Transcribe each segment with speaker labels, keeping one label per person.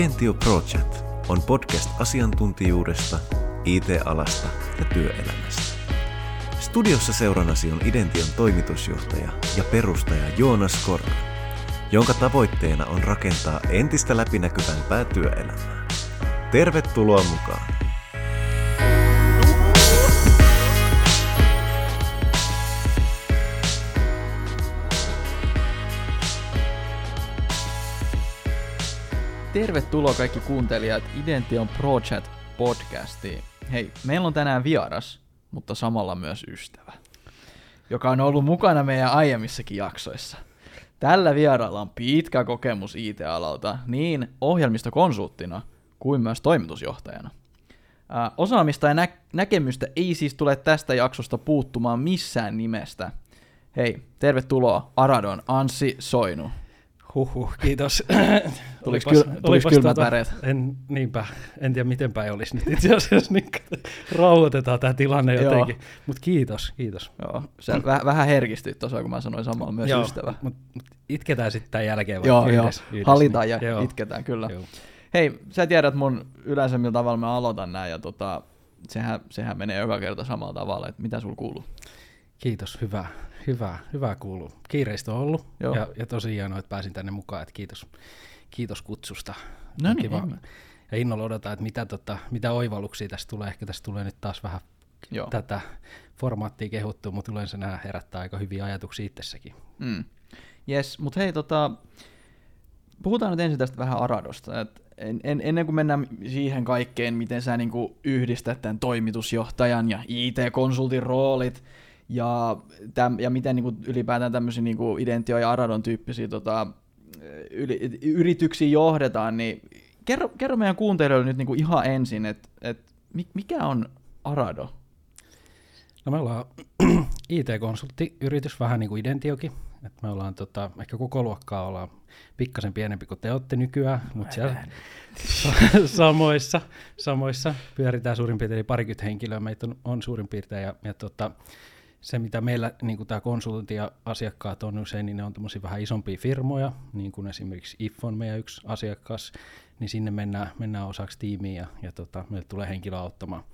Speaker 1: Identio Project on podcast asiantuntijuudesta, IT-alasta ja työelämästä. Studiossa seurannasi on Idention toimitusjohtaja ja perustaja Joonas Korka, jonka tavoitteena on rakentaa entistä läpinäkyvämpää työelämää. Tervetuloa mukaan!
Speaker 2: Tervetuloa kaikki kuuntelijat Idention Project podcastiin. Hei, meillä on tänään vieras, mutta samalla myös ystävä, joka on ollut mukana meidän aiemmissakin jaksoissa. Tällä vieraalla on pitkä kokemus IT-alalta niin ohjelmistokonsulttina kuin myös toimitusjohtajana. Ää, osaamista ja nä- näkemystä ei siis tule tästä jaksosta puuttumaan missään nimestä. Hei, tervetuloa Aradon Anssi Soinu.
Speaker 3: Huhhuh, kiitos.
Speaker 2: Tuliko, kyl, tuliko kylmät tota, väreet?
Speaker 3: En, niinpä, en tiedä miten päin olisi nyt itse asiassa, niin rauhoitetaan tämä tilanne jotenkin. Mutta kiitos, kiitos.
Speaker 2: Joo, sä väh, vähän herkistyit tuossa, kun mä sanoin samalla myös
Speaker 3: joo,
Speaker 2: ystävä.
Speaker 3: Mutta mut itketään sitten tämän jälkeen
Speaker 2: joo,
Speaker 3: yhdessä,
Speaker 2: joo. Yhdessä, Hallitaan niin. ja joo. itketään, kyllä.
Speaker 3: Joo.
Speaker 2: Hei, sä tiedät mun yleensä millä tavalla mä aloitan näin, ja tota, sehän, sehän menee joka kerta samalla tavalla, että mitä sul kuuluu?
Speaker 3: Kiitos, hyvä, hyvä, hyvä kuuluu. Kiireistä on ollut Joo. Ja, ja tosi hienoa, että pääsin tänne mukaan, että kiitos, kiitos kutsusta.
Speaker 2: No niin,
Speaker 3: kiva. Ja innolla odotan, että mitä, tota, mitä oivalluksia tästä tulee. Ehkä tästä tulee nyt taas vähän Joo. tätä formaattia kehuttua, mutta yleensä nämä herättää aika hyviä ajatuksia itsessäkin.
Speaker 2: Mm. Yes, mutta hei, tota, puhutaan nyt ensin tästä vähän Aradosta. Et en, en, ennen kuin mennään siihen kaikkeen, miten sä niinku yhdistät tämän toimitusjohtajan ja IT-konsultin roolit, ja, täm, ja miten niin kuin, ylipäätään tämmöisiä niin kuin Identio ja Aradon tyyppisiä tota, yli, yrityksiä johdetaan, niin kerro, kerro meidän kuuntelijoille nyt niin kuin ihan ensin, että et, mikä on Arado?
Speaker 3: No me ollaan IT-konsulttiyritys, vähän niin kuin Identiokin. Et me ollaan tota, ehkä koko luokkaa ollaan pikkasen pienempi kuin te olette nykyään, mutta siellä samoissa, samoissa pyöritään suurin piirtein parikymmentä henkilöä, meitä on, on suurin piirtein, ja, ja tota, se, mitä meillä niin tämä konsultti ja asiakkaat on usein, niin ne on vähän isompia firmoja, niin kuin esimerkiksi IF on meidän yksi asiakas, niin sinne mennään, mennään osaksi tiimiä ja, ja tota, meille tulee henkilö auttamaan,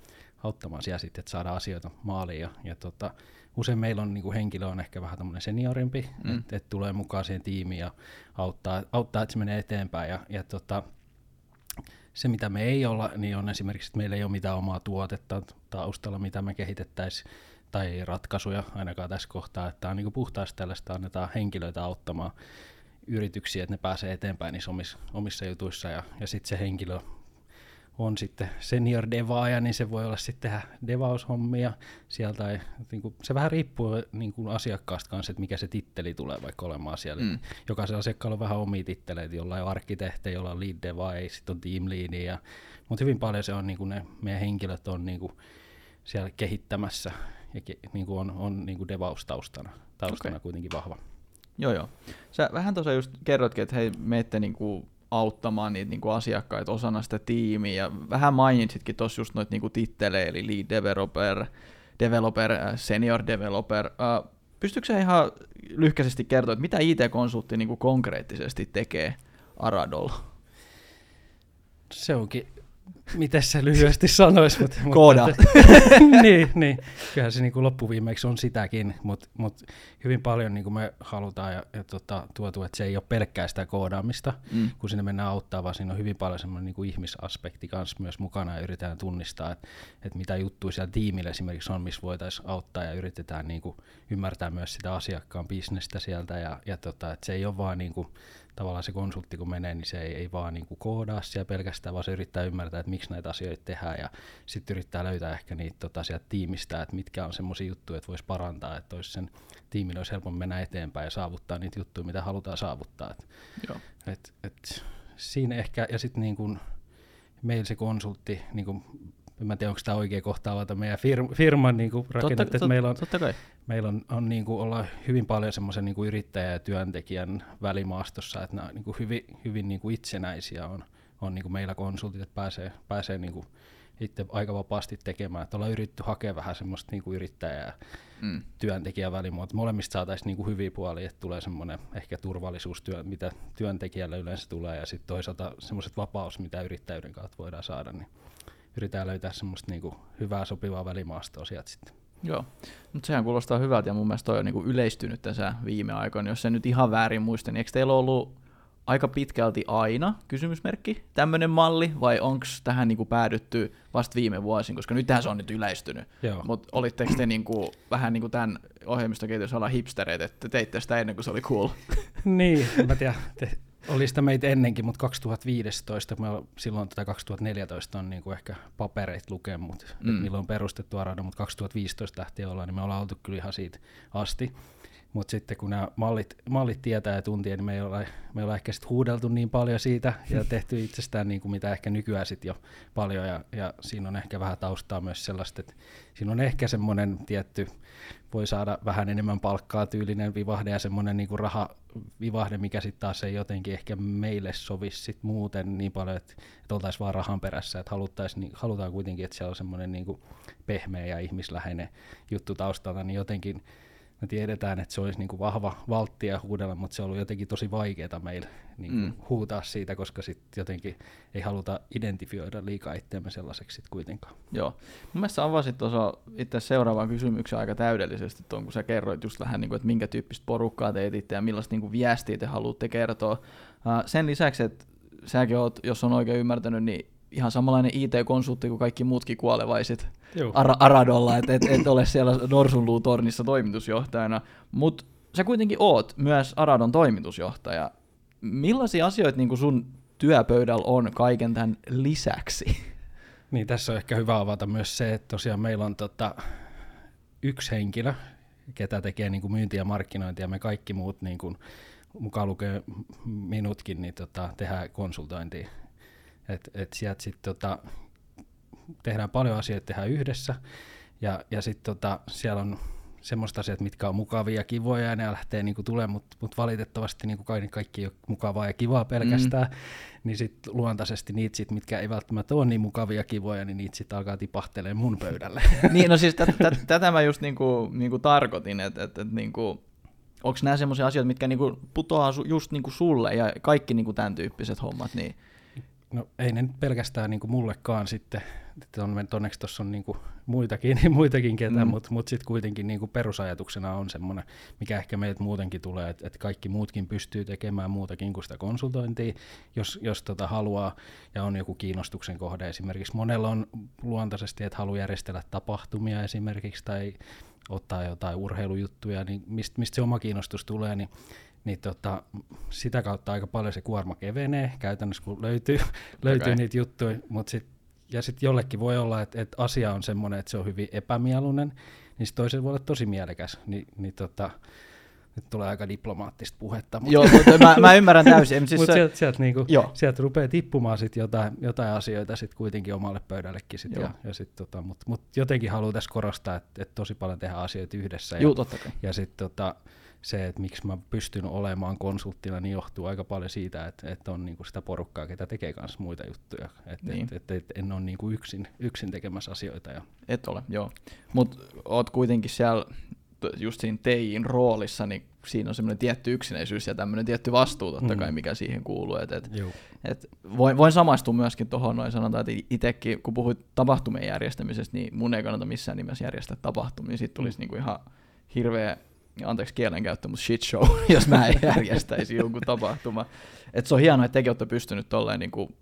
Speaker 3: auttamaan siellä sitten, että saadaan asioita maaliin. Ja, ja tota, usein meillä on niin kuin henkilö on ehkä vähän tämmöinen seniorimpi, mm. että et tulee mukaan siihen tiimiin ja auttaa, auttaa että se menee eteenpäin. Ja, ja tota, se, mitä me ei olla, niin on esimerkiksi, että meillä ei ole mitään omaa tuotetta taustalla, mitä me kehitettäisiin tai ratkaisuja ainakaan tässä kohtaa, että on niin puhtaasti tällaista annetaan henkilöitä auttamaan yrityksiä, että ne pääsee eteenpäin niissä omissa, omissa jutuissa ja, ja sitten se henkilö on sitten senior devaaja, niin se voi olla sitten tehdä devaushommia sieltä. Tai, niin kuin, se vähän riippuu niin kuin asiakkaasta kanssa, että mikä se titteli tulee vaikka olemaan siellä. Mm. Jokaisella asiakkaalla on vähän omia titteleitä, jollain on arkkitehti, jolla on lead devaaja, sitten on team lead. Ja, mutta hyvin paljon se on, niin kuin ne meidän henkilöt on niin kuin siellä kehittämässä ja niin kuin on, on niin kuin devaus-taustana taustana okay. kuitenkin vahva.
Speaker 2: Joo, joo. Sä vähän tuossa just kerrotkin, että hei, menette niin kuin auttamaan niitä niin kuin asiakkaita osana sitä tiimiä, ja vähän mainitsitkin tuossa just noita niin tittelejä, eli lead developer, developer, äh, senior developer. Uh, pystytkö sä ihan lyhkäisesti kertoa, että mitä IT-konsultti niin kuin konkreettisesti tekee Aradolla?
Speaker 3: Se onkin miten se lyhyesti sanoisi. Mutta,
Speaker 2: Kooda.
Speaker 3: Niin, niin, kyllähän se niin loppuviimeksi on sitäkin, mutta, mutta hyvin paljon niin kuin me halutaan ja, ja tota, tuotu, että se ei ole pelkkää sitä koodaamista, mm. kun sinne mennään auttaa, vaan siinä on hyvin paljon semmoinen niin kuin ihmisaspekti kanssa myös mukana ja yritetään tunnistaa, että, että mitä juttuja siellä tiimillä esimerkiksi on, missä voitaisiin auttaa ja yritetään niin kuin ymmärtää myös sitä asiakkaan bisnestä sieltä ja, ja tota, että se ei ole vaan niin kuin tavallaan se konsultti kun menee, niin se ei, ei vaan niin kuin koodaa siellä pelkästään, vaan se yrittää ymmärtää, että miksi näitä asioita tehdään ja sitten yrittää löytää ehkä niitä tota, sieltä tiimistä, että mitkä on semmoisia juttuja, että voisi parantaa, että olisi sen tiimin olisi helpompi mennä eteenpäin ja saavuttaa niitä juttuja, mitä halutaan saavuttaa. Et, Joo. Et, et, siinä ehkä, ja sitten niin kuin meillä se konsultti, niin kuin en tiedä onko tämä oikea kohta avata meidän firma, firman niin kuin rakennetta, totta, meillä on,
Speaker 2: totta kai.
Speaker 3: meillä on, on niin kuin olla hyvin paljon semmoisen niin kuin yrittäjän ja työntekijän välimaastossa, että nämä niin kuin hyvin, hyvin niin kuin itsenäisiä on, on niin kuin meillä konsultit, että pääsee, pääsee niin kuin itse aika vapaasti tekemään. Että ollaan yritetty hakea vähän semmoista niin kuin yrittäjää
Speaker 2: Mm.
Speaker 3: työntekijän välimuoto. Molemmista saataisiin niin kuin hyviä puolia, että tulee semmoinen ehkä turvallisuustyö, mitä työntekijälle yleensä tulee, ja sitten toisaalta semmoiset vapaus, mitä yrittäjyyden kautta voidaan saada, niin yritetään löytää semmoista niin kuin hyvää sopivaa välimaastoa sieltä sitten.
Speaker 2: Joo, mutta sehän kuulostaa hyvältä ja mun mielestä toi on niinku yleistynyt tässä viime aikoina. Jos se nyt ihan väärin muista, niin eikö teillä ollut aika pitkälti aina, kysymysmerkki, tämmöinen malli, vai onko tähän niinku päädytty vasta viime vuosin, koska nyt se on nyt yleistynyt. Mutta olitteko te niinku, vähän niin kuin tämän ohjelmistoketjussa hipstereitä, että te teitte sitä ennen kuin se oli cool?
Speaker 3: niin, mä tiedä, te, oli sitä meitä ennenkin, mutta 2015, me ol- silloin tätä 2014 on niinku ehkä papereit lukemut, mm.
Speaker 2: Mm.
Speaker 3: milloin on perustettu Arado, mutta 2015 lähtien ollaan, niin me ollaan oltu kyllä ihan siitä asti. Mutta sitten kun nämä mallit, mallit tietää ja tuntee, niin me ei olla, me ei olla ehkä sit huudeltu niin paljon siitä ja tehty itsestään niin kuin mitä ehkä nykyään sit jo paljon. Ja, ja siinä on ehkä vähän taustaa myös sellaista, että siinä on ehkä semmoinen tietty, voi saada vähän enemmän palkkaa tyylinen vivahde ja semmoinen niin kuin rahavivahde, mikä sitten taas ei jotenkin ehkä meille sovisi sit muuten niin paljon, että, että oltaisiin vaan rahan perässä, että haluttais, niin, halutaan kuitenkin, että siellä on semmoinen niin kuin pehmeä ja ihmisläheinen juttu taustalla, niin jotenkin me tiedetään, että se olisi niin kuin vahva valttia huudella, mutta se on ollut jotenkin tosi vaikeaa meillä niin kuin
Speaker 2: Mm.
Speaker 3: huutaa siitä, koska sitten jotenkin ei haluta identifioida liikaa itseämme sellaiseksi sit kuitenkaan.
Speaker 2: Joo. Mun mielestä avasit tuossa itse seuraavan kysymyksen aika täydellisesti tuon, kun sä kerroit just vähän, niin kuin, että minkä tyyppistä porukkaa te etitte ja millaista niin kuin viestiä te haluatte kertoa. Sen lisäksi, että säkin oot, jos on oikein ymmärtänyt, niin ihan samanlainen IT-konsultti kuin kaikki muutkin kuolevaiset. Ara- Aradolla, että et, et ole siellä Norsunluutornissa toimitusjohtajana, mutta sä kuitenkin oot myös Aradon toimitusjohtaja. Millaisia asioita niin sun työpöydällä on kaiken tämän lisäksi?
Speaker 3: Niin, tässä on ehkä hyvä avata myös se, että tosiaan meillä on tota, yksi henkilö, ketä tekee niin kuin myyntiä ja markkinointia, ja me kaikki muut, niin kuin, mukaan lukee minutkin, niin tota, tehdään konsultointia. Et, et sieltä sitten tota, tehdään paljon asioita, tehdään yhdessä, ja, ja sitten tota, siellä on semmoista asiat, mitkä on mukavia ja kivoja, ja ne lähtee niinku tulemaan, mutta mut valitettavasti niinku kaikki, kaikki ei ole mukavaa ja kivaa pelkästään, mm. niin sitten luontaisesti niitä, sit, mitkä ei välttämättä ole niin mukavia ja kivoja, niin niitä sitten alkaa tipahtelemaan mun pöydälle.
Speaker 2: niin, no siis tät, tät, tätä mä just niinku, niinku tarkoitin, että et, et, niinku, onko nämä semmoisia asioita, mitkä niinku putoaa su, just niinku sulle ja kaikki niinku tämän tyyppiset hommat, niin
Speaker 3: No ei ne nyt pelkästään niinku mullekaan sitten, että on, onneksi tuossa on niinku muitakin, muitakin ketä,
Speaker 2: Mm.
Speaker 3: mutta mut sitten kuitenkin niinku perusajatuksena on semmoinen, mikä ehkä meiltä muutenkin tulee, että et kaikki muutkin pystyy tekemään muutakin kuin sitä konsultointia, jos, jos tota haluaa ja on joku kiinnostuksen kohde. Esimerkiksi monella on luontaisesti, että haluaa järjestellä tapahtumia esimerkiksi tai ottaa jotain urheilujuttuja, niin mistä mist se oma kiinnostus tulee, niin niin tota, sitä kautta aika paljon se kuorma kevenee käytännössä, kun löytyy, löytyy niitä juttuja. Mut sit, ja sitten jollekin voi olla, että et asia on semmoinen, että se on hyvin epämieluinen, niin sit toisella voi olla tosi mielekäs. Ni, niin tota, nyt tulee aika diplomaattista puhetta. Mutta
Speaker 2: joo, mutta mä, mä ymmärrän täysin.
Speaker 3: Siis mut
Speaker 2: se,
Speaker 3: sieltä, sieltä, niinku,
Speaker 2: Joo.
Speaker 3: sieltä rupeaa tippumaan sit jotain, jotain asioita sit kuitenkin omalle pöydällekin. Sit
Speaker 2: Joo.
Speaker 3: ja, ja sit tota, Mutta mut jotenkin haluan tässä korostaa, että et tosi paljon tehdään asioita yhdessä. ja-
Speaker 2: Juu, totta kai.
Speaker 3: ja sitten tota, se, että miksi mä pystyn olemaan konsulttina, niin johtuu aika paljon siitä, että, että on niinku sitä porukkaa, ketä tekee kanssa muita juttuja. Että
Speaker 2: Niin.
Speaker 3: et, et, et, en ole niinku yksin, yksin tekemässä asioita. Ja,
Speaker 2: Et ole, joo. Mutta oot kuitenkin siellä just siinä TIin roolissa, niin siinä on semmoinen tietty yksinäisyys ja tämmöinen tietty vastuu totta
Speaker 3: Mm.
Speaker 2: kai, mikä siihen kuuluu. Et, et, et voin, voin samaistua myöskin tuohon noin sanotaan, että itsekin, kun puhuit tapahtumien järjestämisestä, niin mun ei kannata missään nimessä järjestää tapahtumia. Siitä tulisi
Speaker 3: Mm.
Speaker 2: niinku ihan hirveä, anteeksi kielenkäyttö, mutta shit show, jos mä en järjestäisi jonkun tapahtuma. Et se on hienoa, että tekin olette pystynyt tolleen, niinku,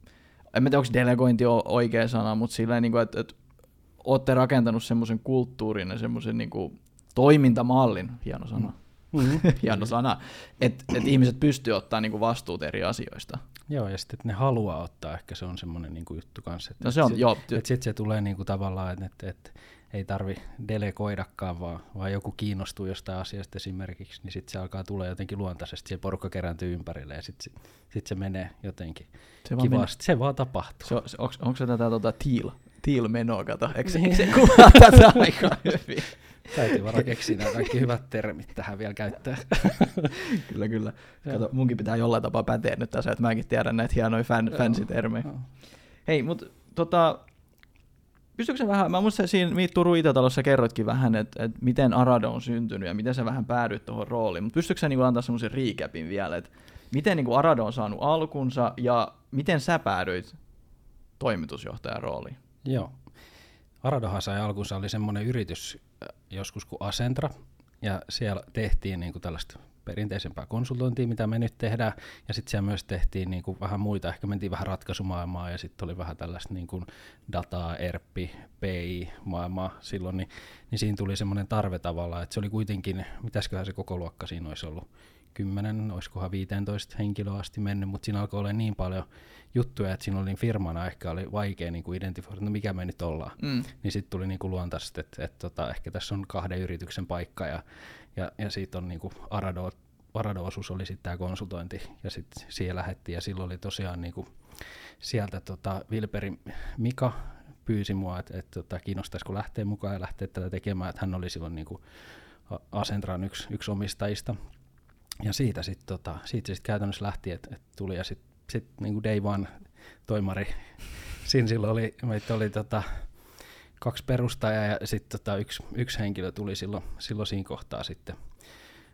Speaker 2: en mä tiedä, onko delegointi o- oikea sana, mutta silleen, niinku, että et, olette rakentanut semmoisen kulttuurin ja semmoisen niinku, toimintamallin, hieno sana,
Speaker 3: Mm-hmm.
Speaker 2: hieno sana, että et ihmiset pystyy ottaa niinku, vastuut eri asioista.
Speaker 3: Joo, ja sitten, että ne haluaa ottaa, ehkä se on semmoinen niinku juttu kanssa. Että
Speaker 2: No se on,
Speaker 3: sit,
Speaker 2: joo,
Speaker 3: Että sitten se tulee niinku tavallaan, että, että, että ei tarvi delegoidakaan, vaan, vaan joku kiinnostuu jostain asiasta esimerkiksi, niin sitten se alkaa tulla jotenkin luontaisesti, se porukka kerääntyy ympärille ja sitten sit se menee jotenkin
Speaker 2: se vaan
Speaker 3: kivasti. Se vaan tapahtuu.
Speaker 2: Se, on- se, onko, onko se tätä tota, teal, teal menoa, kato? Eikö se, eikö se kuvaa tätä aika hyvin?
Speaker 3: Täytyy varmaan keksiä nämä kaikki hyvät termit tähän vielä käyttää.
Speaker 2: Kyllä, kyllä. Kato, munkin pitää jollain tapaa päteä nyt tässä, että mäkin tiedän näitä hienoja fan.
Speaker 3: Joo.
Speaker 2: Hei, mutta tota, pystytkö sä vähän, mä muistan siinä Meet Turun Itätalossa kerroitkin vähän, että, että miten Arado on syntynyt ja miten sä vähän päädyit tuohon rooliin, mutta pystytkö sä niin antaa semmoisen recapin vielä, että miten niin Arado on saanut alkunsa ja miten sä päädyit toimitusjohtajan rooliin?
Speaker 3: Joo. Aradohan sai alkunsa, oli semmoinen yritys äh, joskus kuin Asentra, ja siellä tehtiin niin kuin tällaista perinteisempää konsultointia, mitä me nyt tehdään, ja sitten siellä myös tehtiin niin kuin vähän muita, ehkä mentiin vähän ratkaisumaailmaa, ja sitten oli vähän tällaista niin kuin dataa, ERPI, PI-maailmaa silloin, niin, niin siinä tuli semmoinen tarve tavallaan, että se oli kuitenkin, mitäsköhän se koko luokka siinä olisi ollut, 10, olisikohan 15 henkilöä asti mennyt, mutta siinä alkoi olla niin paljon juttuja, että siinä oli niin firmana ehkä oli vaikea niin kuin identifioida, no mikä me nyt ollaan. Mm. Niin sitten tuli niin kuin luontaisesti, että, että, että tota, ehkä tässä on kahden yrityksen paikka ja, ja, ja siitä on niin kuin Arado, Arado-osuus oli sitten tämä konsultointi ja sitten siihen lähettiin ja silloin oli tosiaan niin kuin sieltä tota Vilperi Mika pyysi mua, että, että tota, kiinnostaisiko lähteä mukaan ja lähteä tätä tekemään, että hän oli silloin niin kuin Asentran yksi, yksi omistajista ja siitä sitten tota, siitä sit käytännössä lähti, että et tuli ja sitten sit, niin day one toimari. Siinä silloin oli, meitä oli tota, kaksi perustajaa ja sitten tota, yksi, yksi henkilö tuli silloin, silloin siinä kohtaa sitten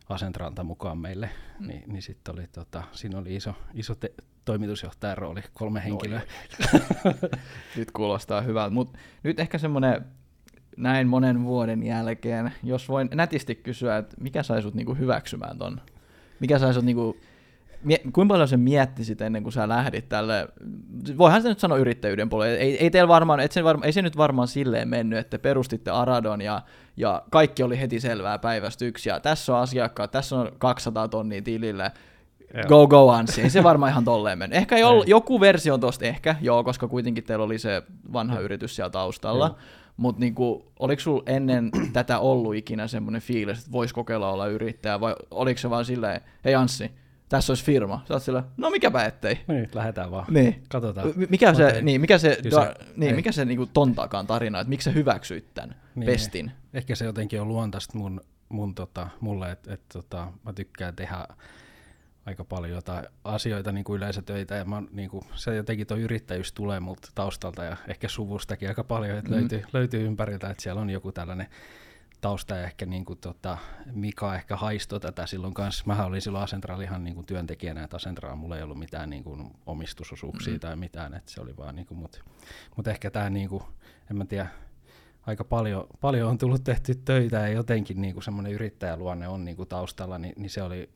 Speaker 3: Asentralta mukaan meille, mm. niin, niin sitten oli, tota, siinä oli iso, iso te- toimitusjohtajan rooli, kolme henkilöä.
Speaker 2: nyt kuulostaa hyvältä, mutta nyt ehkä semmoinen näin monen vuoden jälkeen, jos voin nätisti kysyä, että mikä sai sut niinku hyväksymään ton mikä sä sut niinku, mie, kuinka paljon sä miettisit ennen kuin sä lähdit tälle, voihan se nyt sanoa yrittäjyyden puolelle, ei, ei, teillä varmaan, et se varma, ei se nyt varmaan silleen mennyt, että perustitte Aradon ja, ja kaikki oli heti selvää päivästä yksi, ja tässä on asiakkaat, tässä on 200 tonnia tilille, Joo. Go, go, Anssi. Ei se varmaan ihan tolleen mennyt. Ehkä jo, joku versio on tosta ehkä, joo, koska kuitenkin teillä oli se vanha yritys siellä taustalla. Joo. Mutta niinku, oliko sulla ennen tätä ollut ikinä semmoinen fiilis, että voisi kokeilla olla yrittäjä, vai oliko se vaan silleen, hei Anssi, tässä olisi firma. Sä oot silleen, no mikäpä ettei.
Speaker 3: Niin, lähdetään vaan.
Speaker 2: Niin.
Speaker 3: Katsotaan.
Speaker 2: Mikä se, niin, mikä se, da, niin, mikä se niinku ton takaan tarina, että miksi sä hyväksyit tämän niin, pestin?
Speaker 3: Ehkä se jotenkin on luontaista mun, mun tota, mulle, että et, tota, mä tykkään tehdä aika paljon jotain asioita, niin kuin yleisötöitä, ja mä, niin kuin, se jotenkin tuo yrittäjyys tulee multa taustalta ja ehkä suvustakin aika paljon, että mm. löytyy, löytyy ympäriltä, että siellä on joku tällainen tausta ja ehkä niin kuin, tota, Mika ehkä haisto tätä silloin kanssa. Mähän olin silloin Asentral ihan niin kuin työntekijänä, että Asentral mulla ei ollut mitään niin kuin omistusosuuksia mm. tai mitään, että se oli vaan niin kuin, mutta mut ehkä tämä niin kuin, en mä tiedä, aika paljon, paljon on tullut tehty töitä ja jotenkin niin kuin semmoinen yrittäjäluonne on niin kuin taustalla, niin, niin se oli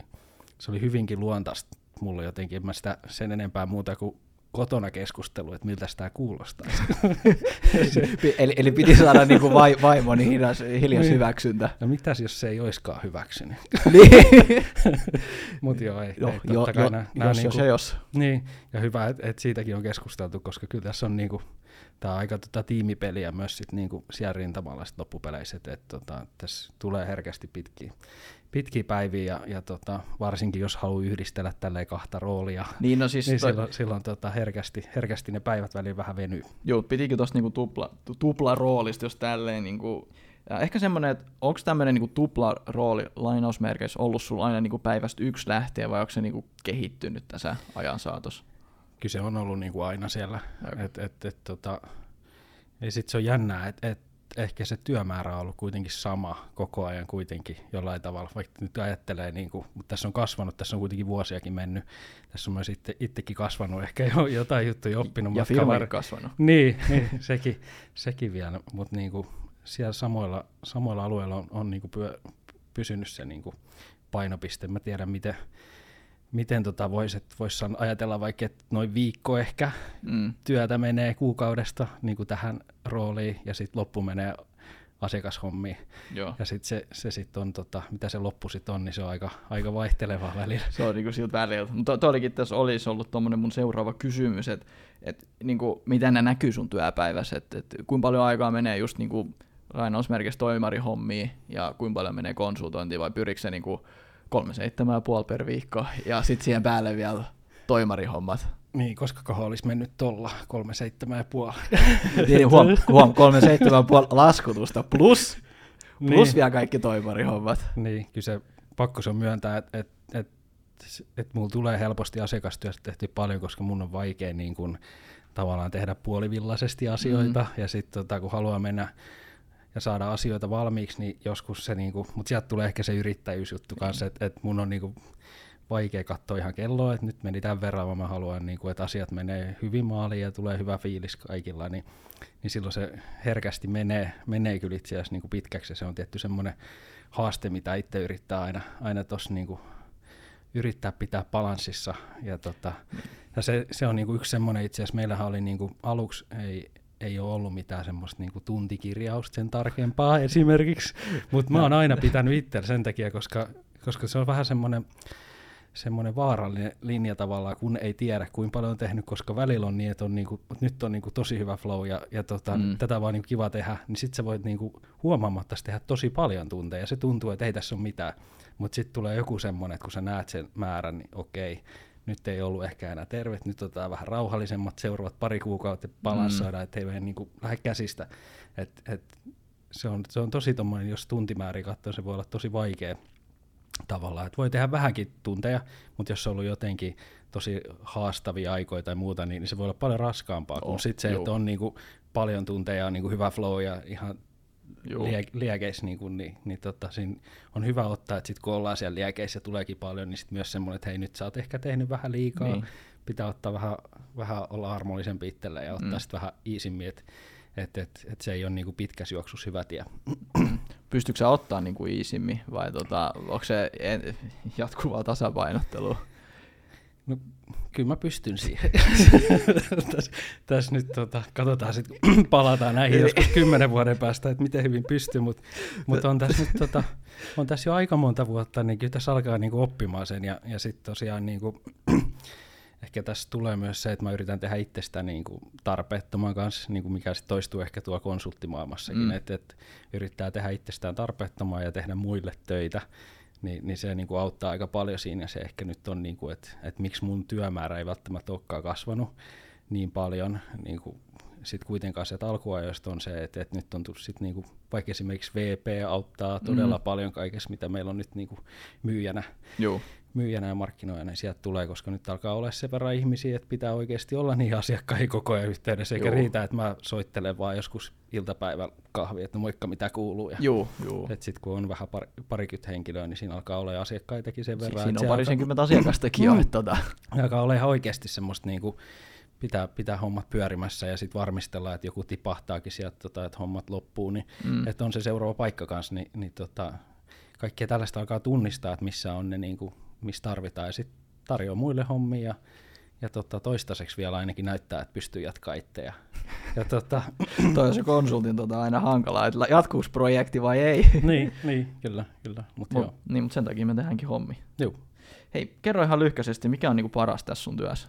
Speaker 3: se oli hyvinkin luontaista mulle jotenkin, en mä sitä sen enempää muuta kuin kotona keskustelu, että miltä sitä kuulostaa.
Speaker 2: eli, eli piti saada niin kuin vai, vaimoni hiljas, hiljas niin. hyväksyntä.
Speaker 3: No mitäs jos se ei oiskaan hyväksynyt?
Speaker 2: niin.
Speaker 3: Mutta joo, ei,
Speaker 2: jo, ei jo, jo, nää, nää jos, niinku, jos, jos.
Speaker 3: Niin, ja hyvä, että et siitäkin on keskusteltu, koska kyllä tässä on niinku, tää on aika tota, tiimipeliä myös sit niinku siellä rintamalla sit loppupeleissä, että et, tota, tässä tulee herkästi pitkiä pitkiä päiviä ja, ja tota, varsinkin jos haluaa yhdistellä tälleen kahta roolia,
Speaker 2: niin, no siis
Speaker 3: niin toi... silloin, silloin tota, herkästi, herkästi ne päivät väliin vähän venyy.
Speaker 2: Joo, pitikin tuosta niinku tupla, tupla roolista, jos tälleen niinku, ja ehkä semmoinen, että onko tämmöinen niinku tupla rooli lainausmerkeissä ollut sulla aina niinku päivästä yksi lähtien vai onko se niinku kehittynyt tässä ajan saatossa?
Speaker 3: Kyllä se on ollut niinku aina siellä. Et, et, et, tota, ja sitten se on jännää, että et, ehkä se työmäärä on ollut kuitenkin sama koko ajan kuitenkin jollain tavalla, vaikka nyt ajattelee, niin kuin, mutta tässä on kasvanut, tässä on kuitenkin vuosiakin mennyt, tässä on myös itse, itsekin kasvanut, ehkä jo jotain juttuja oppinut.
Speaker 2: Ja firma kasvanut.
Speaker 3: Niin, niin sekin, sekin vielä, mutta niin kuin siellä samoilla, samoilla alueilla on, on niin kuin pyö, pysynyt se niin kuin painopiste. Mä tiedän, miten, miten tota voisi vois ajatella vaikka, että noin viikko ehkä mm. työtä menee kuukaudesta niin kuin tähän rooliin ja sitten loppu menee asiakashommiin. Joo. Ja sitten se, se sit on, tota, mitä se loppu sitten on, niin se on aika, aika vaihtelevaa välillä.
Speaker 2: Se on niinku siltä välillä. Mutta to, olikin tässä olisi ollut tuommoinen mun seuraava kysymys, että et, niinku, miten ne näkyy sun työpäivässä, että et, kuinka paljon aikaa menee just niinku, lainausmerkistä toimarihommiin ja kuinka paljon menee konsultointiin vai pyrikö se niinku, kolme seitsemää puoli per viikko ja sitten siihen päälle vielä toimarihommat.
Speaker 3: Niin, koska koho olisi mennyt tuolla kolme seitsemää puoli.
Speaker 2: niin, niin huom, huom, kolme seitsemää puoli laskutusta plus, plus niin. vielä kaikki toimarihommat.
Speaker 3: Niin, kyllä se pakko se on myöntää, että et, et, et mulla tulee helposti asiakastyöstä tehty paljon, koska mun on vaikea niin kun, tavallaan tehdä puolivillaisesti asioita, mm. ja sitten tota, kun haluaa mennä ja saada asioita valmiiksi, niin joskus se, niinku, mutta sieltä tulee ehkä se yrittäjyysjuttu kanssa, että et mun on niinku vaikea katsoa ihan kelloa, että nyt meni tämän verran, vaan mä haluan, niinku, että asiat menee hyvin maaliin ja tulee hyvä fiilis kaikilla, niin, niin silloin se herkästi menee, menee kyllä itse asiassa niinku pitkäksi, ja se on tietty semmoinen haaste, mitä itse yrittää aina, aina tuossa niinku yrittää pitää balanssissa. Ja, tota, ja se, se on niinku yksi semmoinen, itse asiassa meillähän oli niinku, aluksi ei, ei ole ollut mitään semmoista niinku tuntikirjausta sen tarkempaa esimerkiksi, mutta mä oon aina pitänyt itse sen takia, koska, koska se on vähän semmoinen, semmoinen vaarallinen linja tavallaan, kun ei tiedä, kuinka paljon on tehnyt, koska välillä on niin, että on niinku, nyt on niinku tosi hyvä flow ja, ja tota, mm. tätä vaan niinku kiva tehdä, niin sitten sä voit niinku huomaamatta tehdä tosi paljon tunteja ja se tuntuu, että ei tässä ole mitään. Mutta sitten tulee joku semmoinen, että kun sä näet sen määrän, niin okei, nyt ei ollut ehkä enää terve, nyt otetaan vähän rauhallisemmat seuraavat pari kuukautta balanssoida, mm. että ei niin lähde käsistä. Et, et, se, on, se on tosi tommoinen, jos tuntimääri katsoo, se voi olla tosi vaikea tavallaan. Et voi tehdä vähänkin tunteja, mutta jos se on ollut jotenkin tosi haastavia aikoja tai muuta, niin, niin se voi olla paljon raskaampaa oh, kuin sit se, että on niinku paljon tunteja, on niinku hyvä flow ja ihan lie, liekeissä, niin, kuin, niin, niin tota, siinä on hyvä ottaa, että sit kun ollaan siellä liekeissä ja tuleekin paljon, niin sit myös semmoinen, että hei nyt sä oot ehkä tehnyt vähän liikaa, niin. pitää ottaa vähän, vähän olla armollisempi itselle ja ottaa mm. sitten vähän iisimmin, että et, et, et se ei ole niinku pitkässä juoksussa hyvä tie.
Speaker 2: Pystyykö sä ottaa niinku iisimmin vai tota, onko se jatkuvaa tasapainottelua?
Speaker 3: No, kyllä mä pystyn siihen. Tässä täs nyt tota, katsotaan sitten, palataan näihin joskus kymmenen vuoden päästä, että miten hyvin pystyy, mutta mut on tässä nyt tota, on tässä jo aika monta vuotta, niin kyllä tässä alkaa niinku oppimaan sen ja, ja sitten tosiaan niinku, ehkä tässä tulee myös se, että mä yritän tehdä itsestä niin kuin tarpeettoman kanssa, niin kuin mikä sitten toistuu ehkä tuolla konsulttimaailmassakin, mm. että et yrittää tehdä itsestään tarpeettomaa ja tehdä muille töitä, niin, niin se niin kuin auttaa aika paljon siinä. Se ehkä nyt on, niin kuin, että, että miksi mun työmäärä ei välttämättä olekaan kasvanut niin paljon. Niin kuin, sitten kuitenkaan se alkuajoista on se, että, että nyt on tullut sit niinku, vaikka esimerkiksi VP auttaa todella mm. paljon kaikessa, mitä meillä on nyt niinku myyjänä, Joo. Myyjänä ja markkinoijana, niin sieltä tulee, koska nyt alkaa olla sen verran ihmisiä, että pitää oikeasti olla niin asiakkaita koko ajan yhteydessä, eikä Joo. riitä, että mä soittelen vaan joskus iltapäivän kahvi, että no moikka mitä kuuluu. Ja
Speaker 2: Joo, joo.
Speaker 3: Sitten kun on vähän par, parikymmentä henkilöä, niin siinä alkaa olla asiakkaitakin sen verran.
Speaker 2: Siinä on parisenkymmentä alkaa... asiakastakin jo. Mm. Tota.
Speaker 3: Alkaa olla ihan oikeasti semmoista niinku, pitää, pitää hommat pyörimässä ja sitten varmistella, että joku tipahtaakin sieltä, tota, että hommat loppuu, niin mm. että on se seuraava paikka kanssa, niin, niin tota, kaikkea tällaista alkaa tunnistaa, että missä on ne, niin kuin, missä tarvitaan ja sitten tarjoaa muille hommia ja, ja tota, toistaiseksi vielä ainakin näyttää, että pystyy jatkaa itse. Ja,
Speaker 2: ja tota, Toi on se konsultin tota, aina hankala, että jatkuuko projekti vai ei.
Speaker 3: niin, niin, kyllä, kyllä. Mut,
Speaker 2: Mut, joo. Niin, mutta sen takia me tehdäänkin hommi.
Speaker 3: Joo.
Speaker 2: Hei, kerro ihan lyhkäisesti, mikä on niinku paras tässä sun työssä?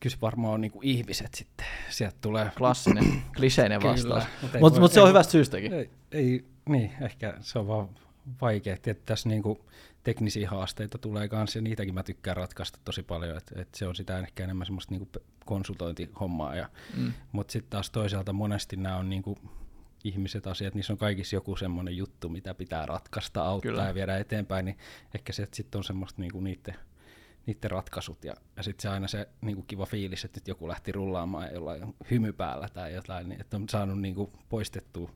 Speaker 3: kyllä varmaan on niinku ihmiset sitten. Sieltä tulee...
Speaker 2: Klassinen, kliseinen vastaus. Mutta mut, mut se on hyvästä syystäkin.
Speaker 3: Ei, ei, niin, ehkä se on vaan vaikea. Että tässä niinku teknisiä haasteita tulee kanssa, ja niitäkin mä tykkään ratkaista tosi paljon. Että et se on sitä ehkä enemmän semmoista niinku konsultointihommaa. Ja, mm. Mutta sitten taas toisaalta monesti nämä on niinku ihmiset, asiat, niissä on kaikissa joku semmoinen juttu, mitä pitää ratkaista, auttaa Kyllä. ja viedä eteenpäin, niin ehkä se sitten on semmoista niinku niiden niiden ratkaisut ja, ja sitten se aina se niin kuin kiva fiilis, että nyt joku lähti rullaamaan jollain hymy päällä tai jotain, niin, että on saanut niin kuin poistettua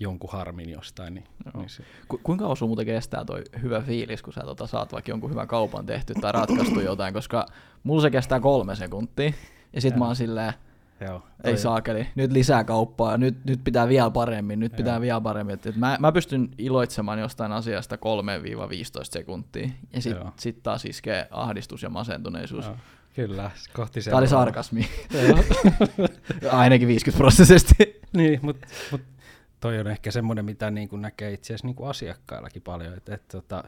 Speaker 3: jonkun harmin jostain. Niin, niin se.
Speaker 2: Ku, kuinka kauan muuten kestää toi hyvä fiilis, kun sä tota, saat vaikka jonkun hyvän kaupan tehty tai ratkaistu jotain, koska mulla se kestää kolme sekuntia ja sitten mä oon silleen, Joo, ei saakeli, nyt lisää kauppaa, nyt, nyt pitää vielä paremmin, nyt Joo. pitää vielä paremmin. Et, et mä, mä pystyn iloitsemaan jostain asiasta 3-15 sekuntia, ja sitten sit taas iskee ahdistus ja masentuneisuus. Joo.
Speaker 3: Kyllä, kohti
Speaker 2: Tämä oli sarkasmi. Ainakin 50 prosenttisesti.
Speaker 3: niin, mutta mut toi on ehkä semmoinen, mitä niin näkee itse asiassa niin asiakkaillakin paljon, että et, tota,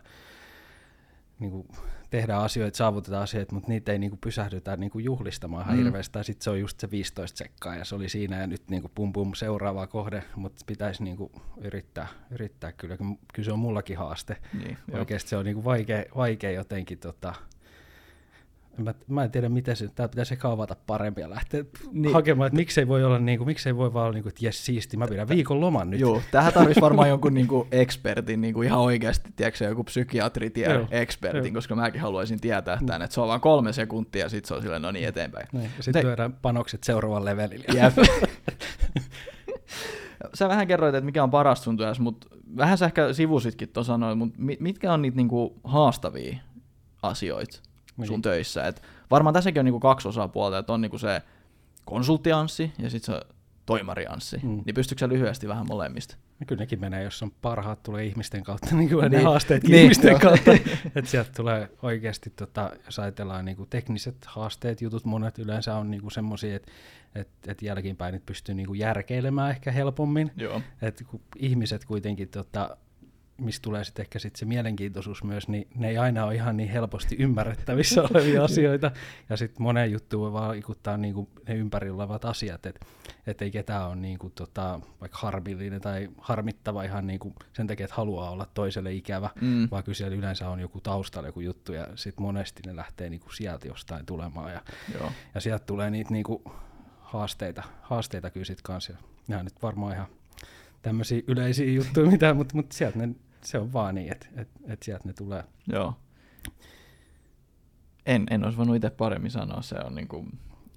Speaker 3: niin kuin tehdään asioita, saavutetaan asioita, mutta niitä ei niin kuin pysähdytä niin kuin juhlistamaan ihan mm. hirveästi. Sitten se on just se 15 sekkaa ja se oli siinä ja nyt niin kuin pum pum seuraava kohde, mutta pitäisi niin kuin yrittää, yrittää kyllä. Kyllä se on mullakin haaste. Niin, Oikeasti se on niin kuin vaikea, vaikea jotenkin tota, mä, mä en tiedä, miten se, tämä pitäisi ehkä avata paremmin ja lähteä
Speaker 2: Niin.
Speaker 3: niin. hakemaan, että miksei voi olla niin kuin, miksei voi vaan olla niin kuin, että jes siisti, mä pidän viikon loman nyt.
Speaker 2: Joo, tähän tarvitsisi varmaan jonkun niinku ekspertin, niinku ihan oikeasti, tiedätkö, joku psykiatri
Speaker 3: Joo,
Speaker 2: ekspertin,
Speaker 3: joo.
Speaker 2: koska mäkin haluaisin tietää tämän, että se on vain kolme sekuntia ja sitten se on silleen, no niin eteenpäin.
Speaker 3: Niin, ja sitten lyödään panokset seuraavan levelille.
Speaker 2: Jep. Sä vähän kerroit, että mikä on paras sun työssä, mutta vähän sä ehkä sivusitkin tuossa sanoit, mutta mi- mitkä on niitä niinku haastavia asioita sun
Speaker 3: Niin.
Speaker 2: töissä? Et varmaan tässäkin on niinku kaksi osapuolta, että on niinku se konsulttianssi ja sitten se toimarianssi. Mm. Niin pystytkö sä lyhyesti vähän molemmista?
Speaker 3: Ja kyllä nekin menee, jos on parhaat tulee ihmisten kautta, niin ne
Speaker 2: Niin.
Speaker 3: haasteetkin
Speaker 2: Niin,
Speaker 3: ihmisten
Speaker 2: joo.
Speaker 3: kautta. että sieltä tulee oikeasti, tota, jos ajatellaan niin kuin tekniset haasteet, jutut monet yleensä on niin semmoisia, että et, et jälkeenpäin pystyy niin kuin järkeilemään ehkä helpommin.
Speaker 2: Joo.
Speaker 3: että kun ihmiset kuitenkin, tota, mistä tulee sitten ehkä sit se mielenkiintoisuus myös, niin ne ei aina ole ihan niin helposti ymmärrettävissä olevia asioita. Ja sitten moneen juttuun voi vaikuttaa niinku ne ympärillä olevat asiat, että et ei ketään ole niinku tota, vaikka harmillinen tai harmittava ihan niinku sen takia, että haluaa olla toiselle ikävä,
Speaker 2: Mm.
Speaker 3: vaan kyllä siellä yleensä on joku taustalla joku juttu ja sitten monesti ne lähtee niinku sieltä jostain tulemaan ja
Speaker 2: Joo.
Speaker 3: ja sieltä tulee niitä niinku haasteita, haasteita kyllä sit kanssa. Ja nyt varmaan ihan tämmöisiä yleisiä juttuja, mitä, mutta, mutta sieltä ne, se on vaan niin, että et, et sieltä ne tulee.
Speaker 2: Joo. En, en olisi voinut itse paremmin sanoa, se on niinku,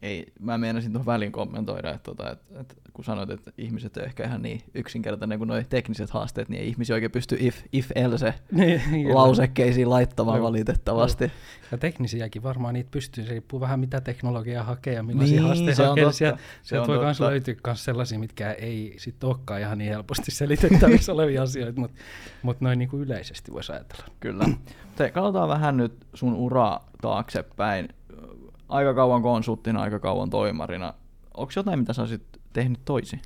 Speaker 2: ei, mä meinasin tuohon väliin kommentoida, että, tota, että, että kun sanoit, että ihmiset on ehkä ihan niin yksinkertainen kuin nuo tekniset haasteet, niin ei ihmisiä oikein pysty if, if else
Speaker 3: Niin,
Speaker 2: lausekkeisiin laittamaan
Speaker 3: Joo.
Speaker 2: valitettavasti.
Speaker 3: Ja teknisiäkin varmaan niitä pystyy, se riippuu vähän mitä teknologiaa hakee ja millaisia
Speaker 2: Niin,
Speaker 3: haasteita
Speaker 2: se on
Speaker 3: hakee.
Speaker 2: totta.
Speaker 3: Sieltä,
Speaker 2: Se
Speaker 3: sieltä
Speaker 2: on
Speaker 3: voi myös löytyä myös sellaisia, mitkä ei sit olekaan ihan niin helposti selitettävissä olevia asioita, mutta mut noin niin kuin yleisesti voisi ajatella.
Speaker 2: Kyllä. Te, katsotaan vähän nyt sun uraa taaksepäin. Aika kauan konsulttina, aika kauan toimarina. Onko jotain, mitä sä olisit tehnyt toisin?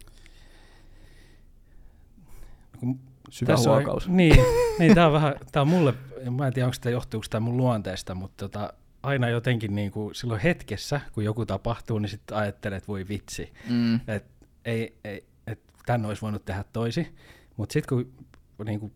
Speaker 2: Syvä
Speaker 3: Tässä on-
Speaker 2: huokaus.
Speaker 3: Niin, niin tämä on vähän, tää on mulle, mä en tiedä onko tämä johtuuko tämä mun luonteesta, mutta tota, aina jotenkin niin kuin silloin hetkessä, kun joku tapahtuu, niin sitten ajattelet, että voi vitsi,
Speaker 2: Mm.
Speaker 3: että ei, ei, et tän olisi voinut tehdä toisi, mutta sitten kun niin kuin,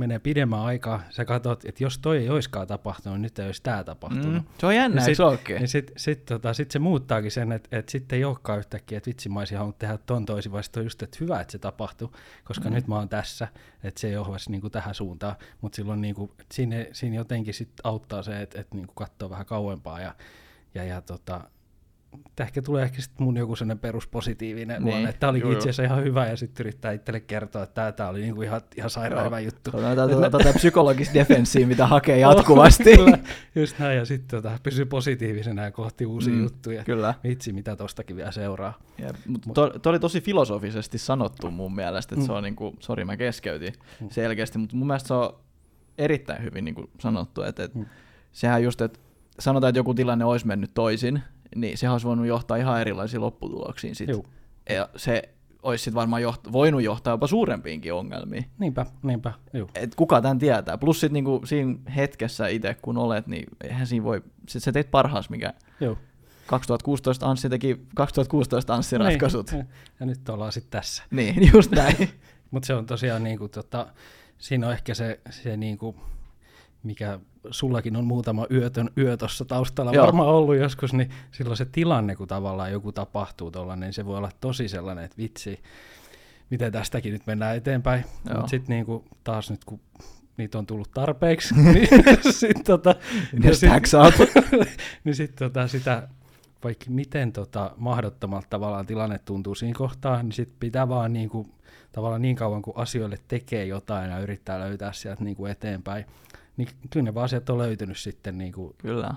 Speaker 3: menee pidemmän aikaa, sä katsot, että jos toi ei olisikaan tapahtunut, niin nyt ei olisi tämä tapahtunut.
Speaker 2: Mm. Se on jännä,
Speaker 3: sit-
Speaker 2: se ookin?
Speaker 3: Niin sitten sit, tota, sit se muuttaakin sen, että et sitten ei olekaan yhtäkkiä, että vitsi mä olisin halunnut tehdä ton toisin, vaan sit on just, että hyvä, että se tapahtui, koska
Speaker 2: Mm.
Speaker 3: nyt mä oon tässä, että se ei ohjaisi niinku tähän suuntaan, mutta silloin niinku, siinä, siinä jotenkin sit auttaa se, että et niinku katsoo vähän kauempaa ja, ja, ja tota, tää ehkä tulee ehkä sit mun joku sellainen peruspositiivinen
Speaker 2: Niin,
Speaker 3: niin, luonne, että tämä
Speaker 2: joo,
Speaker 3: itse asiassa ihan hyvä ja sitten yrittää itselle kertoa, että tämä, tämä oli niinku ihan, ihan sairaan hyvä juttu.
Speaker 2: Tätä, tätä, tätä psykologista defenssiä, mitä hakee jatkuvasti.
Speaker 3: Kyllä, just näin, ja sitten tota, pysyy positiivisena ja kohti uusia
Speaker 2: Mm,
Speaker 3: juttuja.
Speaker 2: Kyllä.
Speaker 3: Vitsi, mitä tostakin vielä seuraa.
Speaker 2: Jep, Mut to, to, oli tosi filosofisesti sanottu mun mielestä, että mm. se on niinku, sori mä keskeytin
Speaker 3: Mm.
Speaker 2: selkeästi, mutta mun mielestä se on erittäin hyvin niinku sanottu, että et,
Speaker 3: Mm.
Speaker 2: sehän just, että sanotaan, että joku tilanne olisi mennyt toisin, niin sehän olisi voinut johtaa ihan erilaisiin lopputuloksiin sit.
Speaker 3: Juu.
Speaker 2: Ja se olisi sit varmaan joht- voinut johtaa jopa suurempiinkin ongelmiin.
Speaker 3: Niinpä, niinpä, juu.
Speaker 2: Et kuka tämän tietää. Plus sit niinku siinä hetkessä itse kun olet, niin eihän siinä voi, sit sä teit parhaas, mikä
Speaker 3: Joo.
Speaker 2: 2016 Anssi teki 2016 Anssin ratkaisut.
Speaker 3: Niin, ja nyt ollaan sitten tässä.
Speaker 2: Niin, just näin.
Speaker 3: Mutta se on tosiaan, niinku, tota, siinä on ehkä se, se niinku, mikä sullakin on muutama yötön yö tuossa taustalla
Speaker 2: Joo.
Speaker 3: varmaan ollut joskus, niin silloin se tilanne, kun tavallaan joku tapahtuu tuolla, niin se voi olla tosi sellainen, että vitsi, miten tästäkin nyt mennään eteenpäin. Mutta sitten niinku, taas nyt, kun niitä on tullut tarpeeksi, niin sitten tota,
Speaker 2: stacks up.
Speaker 3: niin sitten tota sitä, vaikka miten tota mahdottomalta tavallaan tilanne tuntuu siinä kohtaa, niin sitten pitää vaan niinku, tavallaan niin kauan kuin asioille tekee jotain ja yrittää löytää sieltä niinku eteenpäin, niin kyllä ne vaan sieltä on löytynyt sitten niinku
Speaker 2: Kyllä.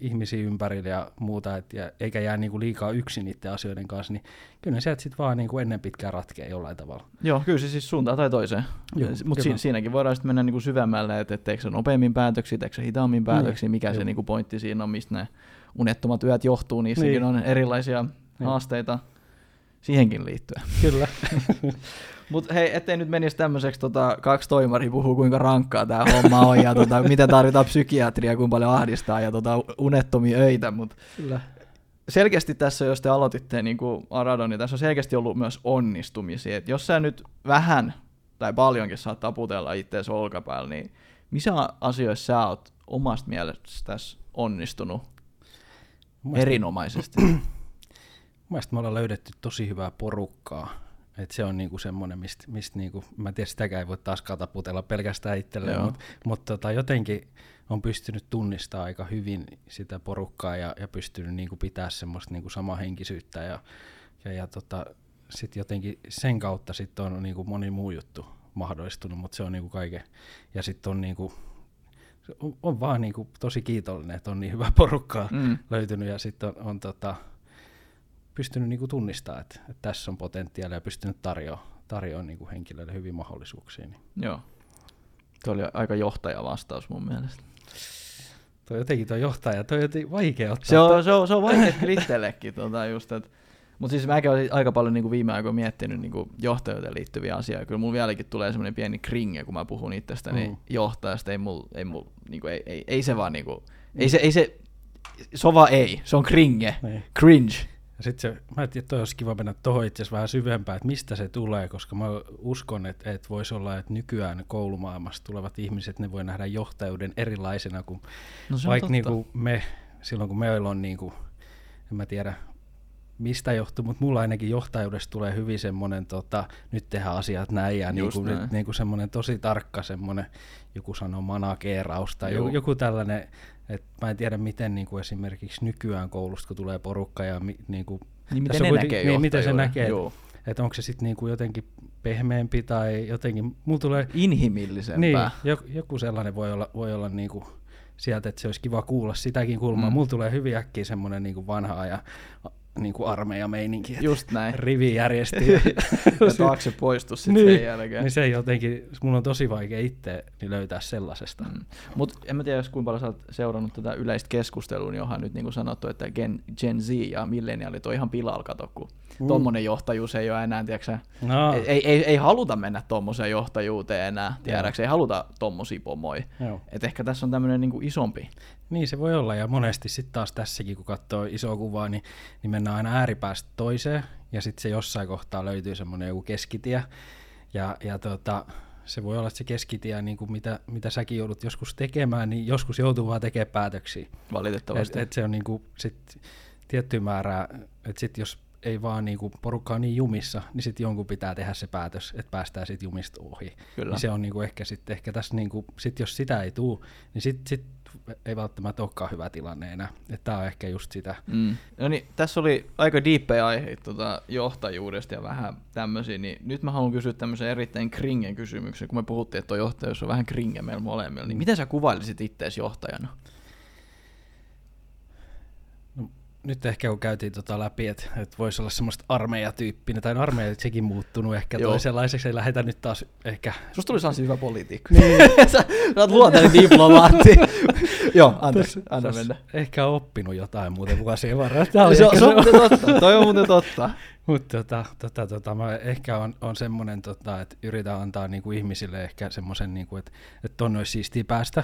Speaker 3: ihmisiä ympärille ja muuta, et, ja, eikä jää niinku liikaa yksin niiden asioiden kanssa, niin kyllä ne sieltä sitten vaan niinku ennen pitkään ratkee jollain tavalla.
Speaker 2: Joo, kyllä se siis suuntaan tai toiseen.
Speaker 3: Joo,
Speaker 2: Mutta si- siinäkin voidaan sitten mennä niinku syvemmälle, että et teekö se nopeammin päätöksiä, teekö se hitaammin päätöksiä, mikä se
Speaker 3: Joo.
Speaker 2: niinku pointti siinä on, mistä ne unettomat yöt johtuu, niissäkin
Speaker 3: Niin.
Speaker 2: on erilaisia
Speaker 3: Niin.
Speaker 2: haasteita siihenkin liittyen.
Speaker 3: Kyllä.
Speaker 2: Mutta hei, ettei nyt menisi tämmöiseksi, tota, kaksi toimaria puhuu kuinka rankkaa tämä homma on ja tota, miten tarvitaan psykiatria, kuinka paljon ahdistaa ja tota, unettomia öitä, mutta
Speaker 3: kyllä.
Speaker 2: selkeästi tässä, jos te aloititte niin kuin Aradon, niin tässä on selkeästi ollut myös onnistumisia. Et jos sä nyt vähän tai paljonkin saat taputella itseäsi olkapäällä, niin missä asioissa sä oot omasta mielestäsi onnistunut
Speaker 3: Mun
Speaker 2: erinomaisesti?
Speaker 3: Mielestäni me ollaan löydetty tosi hyvää porukkaa. Et se on niinku semmoinen, mistä mist niinku, mä en tiedä, sitäkään ei voi taas kataputella pelkästään itselleen, mutta mut tota, jotenkin on pystynyt tunnistaa aika hyvin sitä porukkaa ja, ja pystynyt niinku pitää semmoista niinku samahenkisyyttä ja, ja, ja tota, sit jotenkin sen kautta sit on niinku moni muu juttu mahdollistunut, mutta se on niinku kaiken. Ja sitten on niinku, on, on vaan niinku tosi kiitollinen, että on niin hyvä porukkaa
Speaker 2: Mm.
Speaker 3: löytynyt ja sitten on, on tota, pystynyt niinku tunnistamaan, että, että tässä on potentiaalia ja pystynyt tarjoamaan tarjoa niinku henkilöille hyvin mahdollisuuksia. Niin.
Speaker 2: Joo. Tuo oli aika johtaja vastaus mun mielestä.
Speaker 3: Toi jotenkin tuo johtaja, toi on jotenkin vaikea ottaa.
Speaker 2: Se on, se on, se on vaikea kyllä itsellekin. Tota just, et, mutta siis mäkin olen aika paljon niinku viime aikoina miettinyt niinku johtajuuteen liittyviä asioita. Kyllä mulla vieläkin tulee semmoinen pieni kringe, kun mä puhun itsestäni
Speaker 3: Mm.
Speaker 2: johtajasta. Ei, mul, ei, mul, niinku, ei, ei, ei, se vaan niinku, ei se, ei se, vaan ei, se on kringe,
Speaker 3: Niin.
Speaker 2: cringe.
Speaker 3: Ja sit se, mä ajattelin, että toi olisi kiva mennä tuohon itse asiassa vähän syvempään, että mistä se tulee, koska mä uskon, että, että voisi olla, että nykyään koulumaailmasta tulevat ihmiset, ne voi nähdä johtajuuden erilaisena kuin
Speaker 2: No
Speaker 3: vaikka
Speaker 2: totta.
Speaker 3: niinku me, silloin kun meillä on, niinku, en mä tiedä mistä johtuu, mutta mulla ainakin johtajuudesta tulee hyvin semmoinen, tota, nyt tehdään asiat näin ja
Speaker 2: Just
Speaker 3: niinku,
Speaker 2: näin.
Speaker 3: nyt, niinku semmoinen tosi tarkka semmoinen, joku sanoo manageeraus tai joku, joku tällainen, että mä en tiedä miten niinku esimerkiksi nykyään koulusta, kun tulee porukka ja mi, niinku,
Speaker 2: niin
Speaker 3: tässä
Speaker 2: miten
Speaker 3: on
Speaker 2: ne näkee
Speaker 3: niin, miten se näkee, että onko se sitten niinku jotenkin pehmeämpi tai jotenkin, mulla tulee
Speaker 2: Inhimillisempää.
Speaker 3: niin, joku, joku sellainen voi olla, voi olla niinku sieltä, että se olisi kiva kuulla sitäkin kulmaa. Mm. Mulla tulee hyvin äkkiä semmoinen niinku vanha ajan niinku armeija meininki, että
Speaker 2: Just näin.
Speaker 3: rivi järjesti. ja,
Speaker 2: taakse poistu sitten
Speaker 3: niin,
Speaker 2: sen jälkeen.
Speaker 3: niin se jotenkin, mun on tosi vaikea itse niin löytää sellaisesta.
Speaker 2: Mm. Mutta en mä tiedä, jos kuinka paljon sä oot seurannut tätä yleistä keskustelua, niin onhan nyt niin kuin sanottu, että Gen, Gen Z ja milleniaalit on ihan pilalla, kato, kun
Speaker 3: Mm.
Speaker 2: mm. tommonen johtajuus ei ole enää, tiedätkö,
Speaker 3: No,
Speaker 2: ei, ei, ei, ei, haluta mennä tommoseen johtajuuteen enää, tiedäksä, ei haluta tommosia pomoja. Et ehkä tässä on tämmöinen niin isompi.
Speaker 3: Niin se voi olla, ja monesti sitten taas tässäkin, kun katsoo isoa kuvaa, niin, niin mennään aina ääripäästä toiseen, ja sitten se jossain kohtaa löytyy semmoinen joku keskitie, ja, ja tota, se voi olla, että se keskitie, niin kuin mitä, mitä säkin joudut joskus tekemään, niin joskus joutuu vaan tekemään päätöksiä. Et,
Speaker 2: Valitettavasti.
Speaker 3: et se on niin kuin sit tietty määrää, että sit jos ei vaan niin kuin porukka on niin jumissa, niin sitten jonkun pitää tehdä se päätös, että päästään siitä jumista ohi.
Speaker 2: Kyllä.
Speaker 3: Niin se on niinku ehkä sitten, ehkä tässä niinku, sit jos sitä ei tuu, niin sit, sit ei välttämättä olekaan hyvä tilanne enää. Tää on ehkä just sitä.
Speaker 2: Mm. No niin, tässä oli aika diippejä aiheita tota, johtajuudesta ja vähän tämmöisiä, niin nyt mä haluan kysyä tämmöisen erittäin kringen kysymyksen, kun me puhuttiin, että tuo johtajuus on vähän kringe meillä molemmilla, niin miten sä kuvailisit itseäsi johtajana?
Speaker 3: Nyt ehkä kun käytiin tota läpi, että et voisi olla semmoista armeijatyyppinen, tai armeija sekin muuttunut ehkä
Speaker 2: Joo.
Speaker 3: toisenlaiseksi, ei lähetä nyt taas ehkä...
Speaker 2: Susta tuli saansi hyvä poliitikko. Niin. sä, sä oot luontainen diplomaatti. Joo, anteeksi, anna mennä.
Speaker 3: Ehkä oppinut jotain muuten vuosien varrella. Oli
Speaker 2: Se, on- se on muuten totta, toi on muuten totta.
Speaker 3: Mutta tota, tota, tota, mä ehkä on, on semmoinen, tota, että yritän antaa niinku ihmisille ehkä semmoisen, niinku, että et tonne olisi siistiä päästä.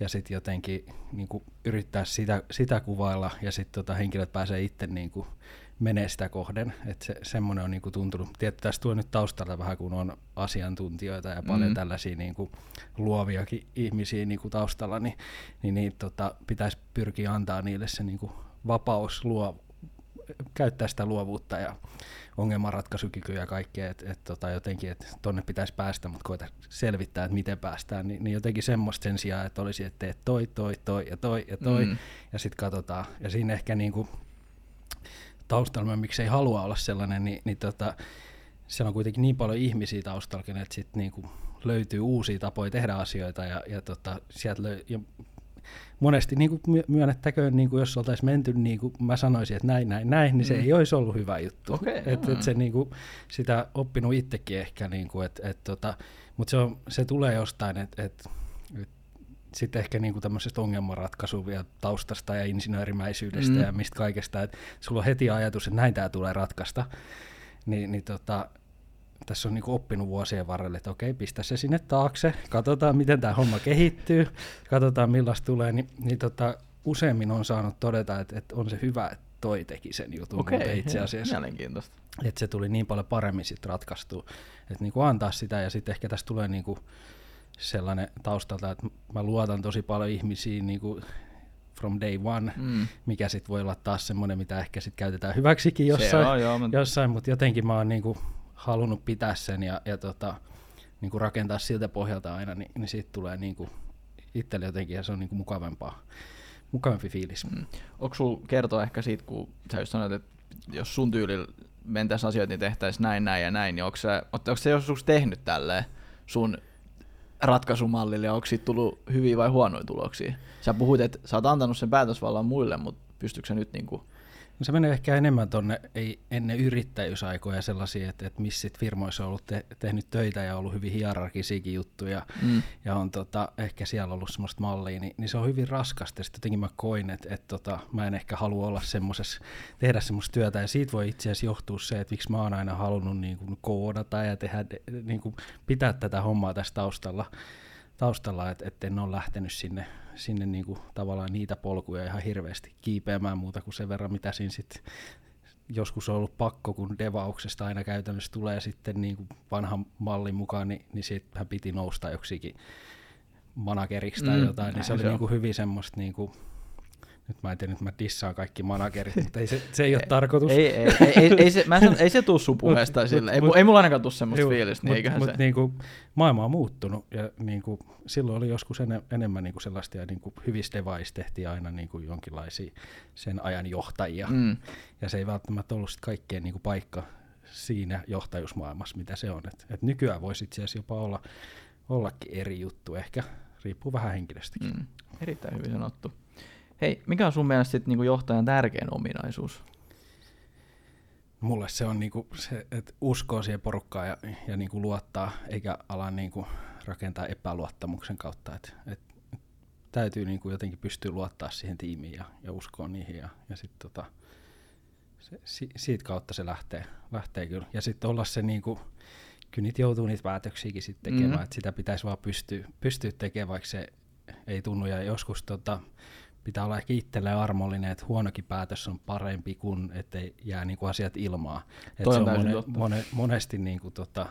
Speaker 3: Ja sitten jotenkin niinku, yrittää sitä, sitä kuvailla ja sitten tota, henkilöt pääsee itse niinku, menee sitä kohden. Että se, semmoinen on niinku, tuntunut. Tietysti tässä tuo nyt taustalla vähän, kun on asiantuntijoita ja paljon
Speaker 2: Mm.
Speaker 3: tällaisia niinku, luoviakin ihmisiä niinku, taustalla, niin, niin, niin tota, pitäisi pyrkiä antaa niille se niinku, vapaus luo, käyttää sitä luovuutta ja ongelmanratkaisukykyä ja kaikkea, että et, tota, jotenkin, että tonne pitäisi päästä, mutta koeta selvittää, että miten päästään, niin, niin jotenkin semmoista sen sijaan, että olisi, että teet toi, toi, toi ja toi ja toi, mm. Ja sitten katsotaan. Ja siinä ehkä niinku, taustalla, miksi ei halua olla sellainen, niin, niin tota, siellä on kuitenkin niin paljon ihmisiä taustallakin, että sitten niinku löytyy uusia tapoja tehdä asioita ja, ja, tota, sieltä löy- ja monesti niin kuin myönnettäköön, niin kuin jos oltaisiin menty, niin kuin mä sanoisin, että näin, näin, näin, niin se
Speaker 2: Mm.
Speaker 3: ei olisi ollut hyvä juttu.
Speaker 2: Okei,
Speaker 3: et,
Speaker 2: joo.
Speaker 3: et se niin kuin, sitä oppinut itsekin ehkä, niin kuin, et, et, tota, mutta se, on, se tulee jostain, että et, et, sitten ehkä niin kuin tämmöisestä ongelmanratkaisu ja taustasta ja insinöörimäisyydestä
Speaker 2: Mm.
Speaker 3: ja mistä kaikesta, että sulla on heti ajatus, että näin tämä tulee ratkaista, niin, niin tota, tässä on niinku oppinut vuosien varrella, että okei, pistä se sinne taakse, katsotaan miten tämä homma kehittyy, katsotaan millaista tulee, niin, niin tota, useimmin on saanut todeta, että, että on se hyvä, että toi teki sen jutun
Speaker 2: Okei,
Speaker 3: muuten itse asiassa.
Speaker 2: Mielenkiintoista.
Speaker 3: Että se tuli niin paljon paremmin sitten ratkaistua, että niinku antaa sitä ja sitten ehkä tässä tulee niinku sellainen taustalta, että mä luotan tosi paljon ihmisiin niin kuin from day one, mm. mikä sitten voi olla taas semmoinen, mitä ehkä sitten käytetään hyväksikin jossain, on, joo, mutta... jossain mutta jotenkin mä oon niin kuin halunnut pitää sen ja, ja tota, niin kuin rakentaa siltä pohjalta aina, niin, niin siitä tulee niin kuin itselle jotenkin ja se on niin kuin mukavampaa, mukavampi fiilis. Mm.
Speaker 2: Onko sulla kertoa ehkä siitä, kun sä just sanoit, että jos sun tyylillä mentäisiin asioita, niin tehtäisiin näin, näin ja näin, niin onko se, onko se joskus tehnyt tälleen sun ratkaisumallille ja onko siitä tullut hyviä vai huonoja tuloksia? Sä puhuit, että sä oot antanut sen päätösvallan muille, mutta pystyykö se nyt niinku
Speaker 3: No se menee ehkä enemmän tuonne ei, ennen yrittäjyysaikoja sellaisia, että, että missä firmoissa on ollut te, tehnyt töitä ja ollut hyvin hierarkisiakin juttuja mm. ja on tota, ehkä siellä ollut semmoista mallia, niin, niin se on hyvin raskasta. Sitten jotenkin mä koin, että, että tota, mä en ehkä halua olla semmoisessa, tehdä semmoista työtä ja siitä voi itse asiassa johtua se, että miksi mä oon aina halunnut niin kuin koodata ja tehdä, niin kuin pitää tätä hommaa tässä taustalla taustalla, että et en ole lähtenyt sinne, sinne niinku tavallaan niitä polkuja ihan hirveästi kiipeämään muuta kuin sen verran, mitä siinä sitten joskus on ollut pakko, kun devauksesta aina käytännössä tulee sitten niin kuin vanhan mallin mukaan, niin, niin siitähän piti nousta joksikin manageriksi tai mm, jotain, niin se oli se niin kuin hyvin semmoista niin kuin, nyt mä en tiedä, että mä dissaan kaikki managerit, mutta ei se, se ei ole tarkoitus.
Speaker 2: Ei, ei, ei, ei, ei, se, mä sanon, ei se tuu sun puheesta sille. Ei, mut, ei mulla ainakaan tuu semmoista fiilistä, niin eiköhän
Speaker 3: mut,
Speaker 2: se.
Speaker 3: Niinku, maailma on muuttunut ja niinku, silloin oli joskus ene, enemmän niinku sellaista ja niinku, hyvissä device tehtiin aina niinku, jonkinlaisia sen ajan johtajia. Mm. Ja se ei välttämättä ollut sit kaikkien niinku, paikka siinä johtajuusmaailmassa, mitä se on. Et, et nykyään voisi itse asiassa jopa olla, ollakin eri juttu ehkä, riippuu vähän henkilöstäkin. Mm.
Speaker 2: Erittäin hyvin sanottu. Hei, mikä on sun mielestä sit niinku johtajan tärkein ominaisuus?
Speaker 3: Mulle se on niinku se, että uskoo siihen porukkaan ja, ja niinku luottaa, eikä ala niinku rakentaa epäluottamuksen kautta. Et, et, et täytyy niinku jotenkin pystyä luottaa siihen tiimiin ja, ja uskoa niihin. Ja, ja sit tota, se, si, siitä kautta se lähtee, lähtee kyllä. Ja sitten olla se niinku, kyllä niitä joutuu niitä päätöksiäkin sitten tekemään, mm-hmm. että sitä pitäisi vaan pystyä, pystyä tekemään, vaikka se ei tunnu. Ja joskus tota, pitää olla ehkä itselleen armollinen, että huonokin päätös on parempi kuin ettei jää niin kuin asiat ilmaa. Et
Speaker 2: se
Speaker 3: on
Speaker 2: mone,
Speaker 3: mone, monesti niin kuin tota,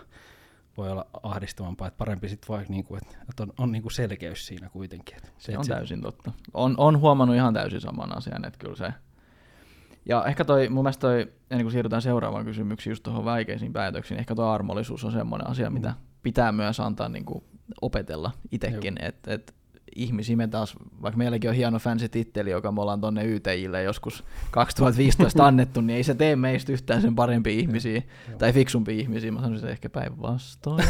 Speaker 3: voi olla ahdistavampaa, että parempi sitten vaikka, niin kuin, että on, on niin kuin selkeys siinä kuitenkin. Että
Speaker 2: se, se on se, täysin totta. On, on huomannut ihan täysin saman asian, että kyllä se. Ja ehkä toi, mun mielestä toi, ennen kuin siirrytään seuraavaan kysymyksiin, just tuohon vaikeisiin päätöksiin, ehkä tuo armollisuus on semmoinen asia, mm. mitä pitää myös antaa niin kuin opetella itsekin, että et, ihmisiä. Me taas, vaikka meilläkin on hieno fancy titteli, joka me ollaan tonne YTIlle joskus 2015 annettu, niin ei se tee meistä yhtään sen parempia ihmisiä tai fiksumpia ihmisiä. Mä sanoisin ehkä päinvastoin.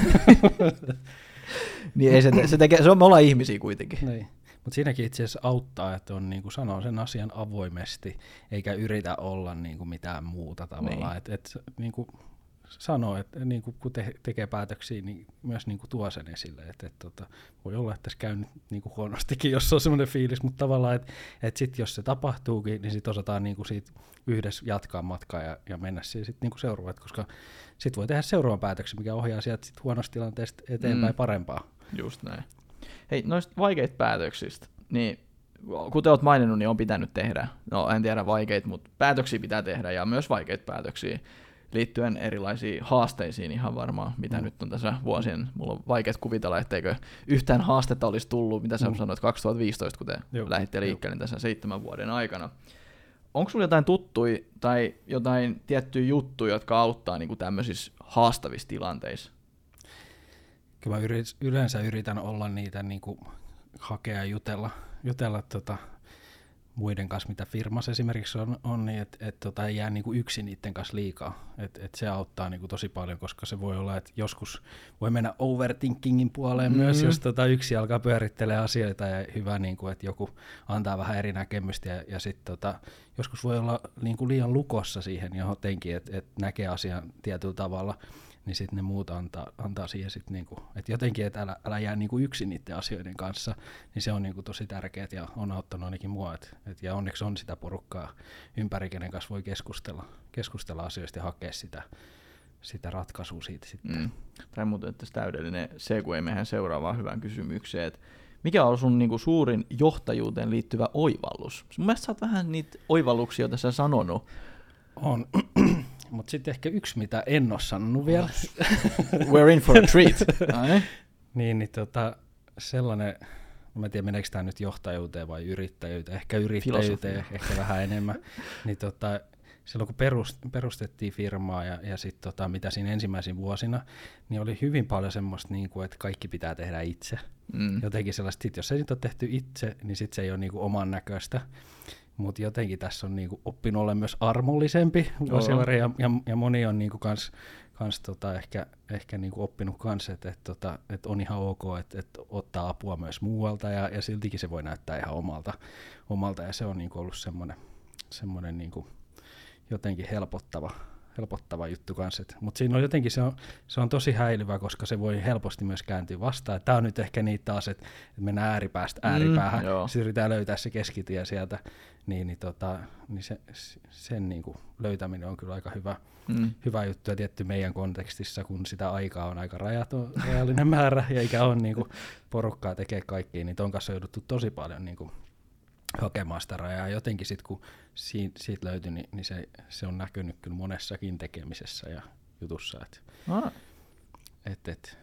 Speaker 2: niin ei se, te, se, tekee, se on, me ollaan ihmisiä kuitenkin.
Speaker 3: Niin. Mutta siinäkin itse asiassa auttaa, että on niin kuin sanoo sen asian avoimesti, eikä yritä olla niin kuin mitään muuta tavallaan. Niin. Et, et, niin kuin sanoo, että niin kuin, kun te, tekee päätöksiä, niin myös niin kuin tuo sen esille. Että, että, että voi olla, että tässä käy nyt niin kuin huonostikin, jos on semmoinen fiilis, mutta tavallaan, että, että sit, jos se tapahtuukin, niin sitten osataan niin kuin siitä yhdessä jatkaa matkaa ja, ja mennä siihen sitten niin seuraavaan, koska sitten voi tehdä seuraavan päätöksen, mikä ohjaa sieltä sit huonosta tilanteesta eteenpäin mm. parempaa.
Speaker 2: Just näin. Hei, noista vaikeista päätöksistä, niin kuten olet maininnut, niin on pitänyt tehdä, no en tiedä vaikeita, mutta päätöksiä pitää tehdä ja myös vaikeita päätöksiä liittyen erilaisiin haasteisiin ihan varmaan, mitä mm. nyt on tässä vuosien, mulla on vaikea kuvitella, etteikö yhtään haastetta olisi tullut, mitä sä mm. sanoit 2015, kun te Joo. lähditte liikkeelle tässä seitsemän vuoden aikana. Onko sulla jotain tuttui tai jotain tiettyjä juttuja, jotka auttaa niin kuin tämmöisissä haastavissa tilanteissa?
Speaker 3: Kyllä mä yleensä yritän olla niitä niin kuin hakea ja jutella, jutella tota, muiden kanssa, mitä firmassa esimerkiksi on, on niin että et, tota, ei jää niinku yksin niiden kanssa liikaa. Et, et se auttaa niinku tosi paljon, koska se voi olla, että joskus voi mennä overthinkingin puoleen mm-hmm. myös, jos tota, yksi alkaa pyörittelee asioita ja hyvä, niinku, että joku antaa vähän eri näkemystä ja, ja sitten tota, joskus voi olla niinku liian lukossa siihen jotenkin, että et näkee asian tietyllä tavalla niin sitten ne muut antaa, antaa siihen sitten niinku, että jotenkin, että älä, älä jää niinku yksin niiden asioiden kanssa, niin se on niinku tosi tärkeää ja on auttanut ainakin mua, et, et, ja onneksi on sitä porukkaa ympäri, kenen kanssa voi keskustella, keskustella asioista ja hakea sitä, sitä ratkaisua siitä sitten. Mm.
Speaker 2: Tai muuten, että täydellinen segue mehän seuraavaan hyvään kysymykseen, että mikä on sun niinku suurin johtajuuteen liittyvä oivallus? Mun mielestä sä oot vähän niitä oivalluksia tässä sanonut.
Speaker 3: On. Mutta sitten ehkä yksi, mitä en ole sanonut vielä.
Speaker 2: We're in for a treat.
Speaker 3: Niin, niin tota, sellainen, mä en tiedä meneekö tämä nyt johtajuuteen vai yrittäjyyteen, ehkä yrittäjyyteen,
Speaker 2: Filosofia.
Speaker 3: ehkä vähän enemmän, niin tota, silloin kun perust, perustettiin firmaa ja, ja sitten tota, mitä siinä ensimmäisin vuosina, niin oli hyvin paljon semmoista, niin kuin, että kaikki pitää tehdä itse.
Speaker 2: Mm.
Speaker 3: Jotenkin sellaista, sit jos se nyt on tehty itse, niin sitten se ei ole niin kuin oman näköistä. Mutta jotenkin tässä on niinku oppinut olla myös armollisempi vuosien ja, ja, ja moni on niinku kans, kans tota ehkä, ehkä niinku oppinut kans, että et tota, et on ihan ok, että et ottaa apua myös muualta ja, ja siltikin se voi näyttää ihan omalta, omalta ja se on niinku ollut semmoinen semmoinen niinku jotenkin helpottava, helpottava juttu kanssa. Mutta siinä on jotenkin se on, se on tosi häilyvä, koska se voi helposti myös kääntyä vastaan. Tämä on nyt ehkä niitä taas, että et mennään ääripäästä
Speaker 2: Mm,
Speaker 3: ääripäähän, mm, sitten yritetään löytää se keskitie sieltä, niin, niin, tota, niin se, sen niin kuin löytäminen on kyllä aika hyvä,
Speaker 2: Mm.
Speaker 3: hyvä juttu ja tietty meidän kontekstissa, kun sitä aikaa on aika rajaton, rajallinen määrä ja eikä ole niin kuin porukkaa tekee kaikkiin, niin ton kanssa on jouduttu tosi paljon niin kuin hakemaan sitä rajaa. Jotenkin sitten kun siitä, siitä löytyi, niin, niin se, se, on näkynyt kyllä monessakin tekemisessä ja jutussa. Et,
Speaker 2: Ah,
Speaker 3: et, et.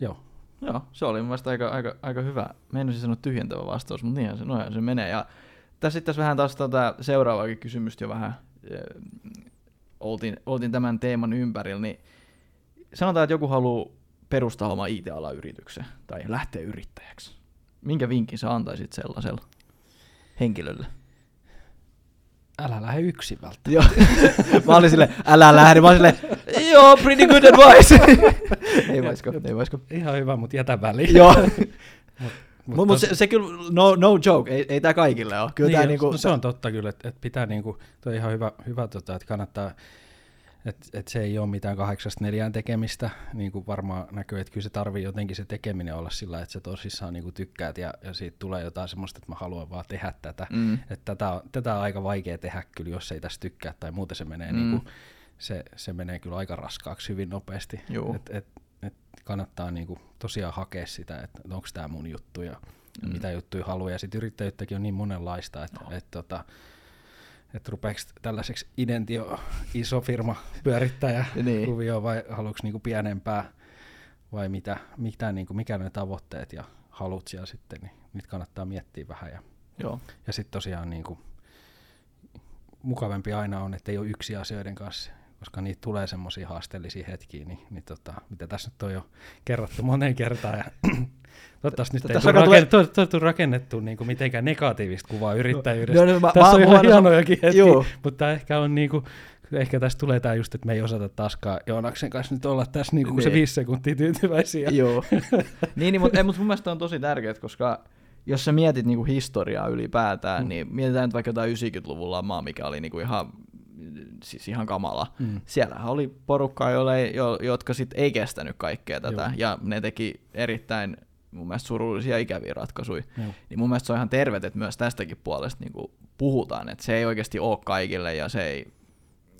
Speaker 3: Joo,
Speaker 2: joo, se oli mun mielestä aika, aika, aika hyvä. Meinasin sanoa tyhjentävä vastaus, mutta niinhän se, noinhan se menee. Ja tässä sitten vähän taas tota seuraavaakin kysymystä jo vähän äh, oltiin, oltiin tämän teeman ympärillä, niin sanotaan, että joku haluaa perustaa oma IT-alan yrityksen tai lähteä yrittäjäksi. Minkä vinkin sä antaisit sellaisella henkilölle?
Speaker 3: älä lähde yksin välttämättä.
Speaker 2: Joo. mä olin silleen, älä lähde. Mä olin silleen, joo, pretty good advice. ei vaisko, ei vaisko.
Speaker 3: Ihan hyvä, mutta jätä väliin.
Speaker 2: Joo.
Speaker 3: Mut
Speaker 2: Mutta mut
Speaker 3: tos-
Speaker 2: se, se kyllä, no, no joke, ei, ei tää kaikille ole. Kyllä
Speaker 3: niin,
Speaker 2: tää niinku,
Speaker 3: no, se on totta kyllä, että et pitää niinku, toi on ihan hyvä, hyvä tota, että kannattaa, että et se ei ole mitään kahdeksasta neljään tekemistä, niin kuin varmaan näkyy, että kyllä se tarvii jotenkin se tekeminen olla sillä, että sä tosissaan niinku tykkäät ja, ja siitä tulee jotain semmoista, että mä haluan vaan tehdä tätä.
Speaker 2: Mm.
Speaker 3: Että tätä, on, tätä on aika vaikea tehdä kyllä, jos ei tästä tykkää tai muuten se menee,
Speaker 2: Mm.
Speaker 3: mm. niinku, se, se menee kyllä aika raskaaksi hyvin nopeasti.
Speaker 2: Juu.
Speaker 3: Et, et, et kannattaa niinku tosiaan hakea sitä, että onko tämä mun juttu ja
Speaker 2: Mm.
Speaker 3: mm. mitä juttuja haluaa. Ja sitten yrittäjyyttäkin on niin monenlaista, että
Speaker 2: Joo.
Speaker 3: et, tota, et rupeeko tällaiseksi identio iso firma pyörittäjä
Speaker 2: Niin.
Speaker 3: kuvio vai haluatko niinku pienempää vai mitä, mitä niinku, mikä ne tavoitteet ja halut siellä sitten, niin niitä kannattaa miettiä vähän. Ja,
Speaker 2: Joo.
Speaker 3: ja sitten tosiaan niinku, mukavampi aina on, että ei ole yksi asioiden kanssa, koska niitä tulee semmoisia haasteellisia hetkiä, niin, niin tota, mitä tässä nyt on jo kerrottu moneen kertaan. Ja Toivottavasti nyt ei
Speaker 2: Tässä
Speaker 3: tule rakennettu, tulee... tule rakennettu niin kuin mitenkään negatiivista kuvaa yrittäjyydestä.
Speaker 2: No, no, mä-
Speaker 3: tässä
Speaker 2: mä-
Speaker 3: on ihan hienojakin hetkiä, mutta ehkä on niin kuin, ehkä tästä tulee tämä just, että me ei osata taaskaan Joonaksen kanssa nyt olla tässä niin kuin se
Speaker 2: Niin.
Speaker 3: viisi sekuntia tyytyväisiä.
Speaker 2: Joo. niin, niin mutta mut mun mielestä on tosi tärkeää, koska jos sä mietit niinku historiaa ylipäätään, mm. Niin mietitään nyt vaikka jotain 90-luvun lamaa, mikä oli niinku ihan, siis ihan kamala.
Speaker 3: Mm.
Speaker 2: Siellähän oli porukkaa, joille, jo, jotka sit ei kestänyt kaikkea tätä,
Speaker 3: Joo.
Speaker 2: ja ne teki erittäin mun mielestä surullisia ikäviä ratkaisuja.
Speaker 3: Joo.
Speaker 2: Niin mun mielestä se on ihan tervet, että myös tästäkin puolesta niin puhutaan, että se ei oikeasti ole kaikille ja se ei,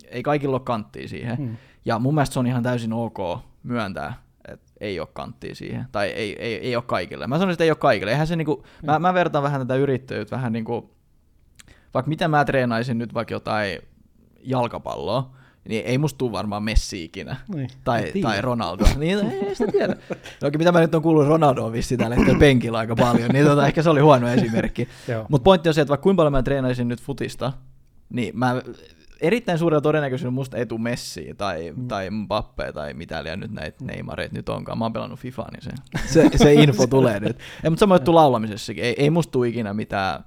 Speaker 2: ei kaikilla ole kanttia siihen.
Speaker 3: Mm.
Speaker 2: Ja mun mielestä se on ihan täysin ok myöntää, että ei ole kanttia siihen. Tai ei, ei, ei ole kaikille. Mä sanoisin, että ei ole kaikille. Eihän se niinku, mä, mä vertaan vähän tätä yrittäjyyttä vähän niinku, vaikka mitä mä treenaisin nyt vaikka jotain jalkapalloa, niin ei musta tule varmaan Messi ikinä.
Speaker 3: Niin,
Speaker 2: Tai, tai Ronaldo. Niin, ei sitä tiedä. No, mitä mä nyt on kuullut Ronaldoa vissiin tällä hetkellä penkillä aika paljon, niin tota, ehkä se oli huono esimerkki. Mutta pointti on se, että vaikka kuinka paljon mä treenaisin nyt futista, niin mä erittäin suurella todennäköisyydellä musta ei tule Messiä tai, mm. tai Mbappé tai mitä liian nyt näitä Neymareita nyt onkaan. Mä oon pelannut FIFAa, niin se, se, se info tulee nyt. Ei, mutta sama juttu laulamisessakin. Ei, ei musta tule ikinä mitään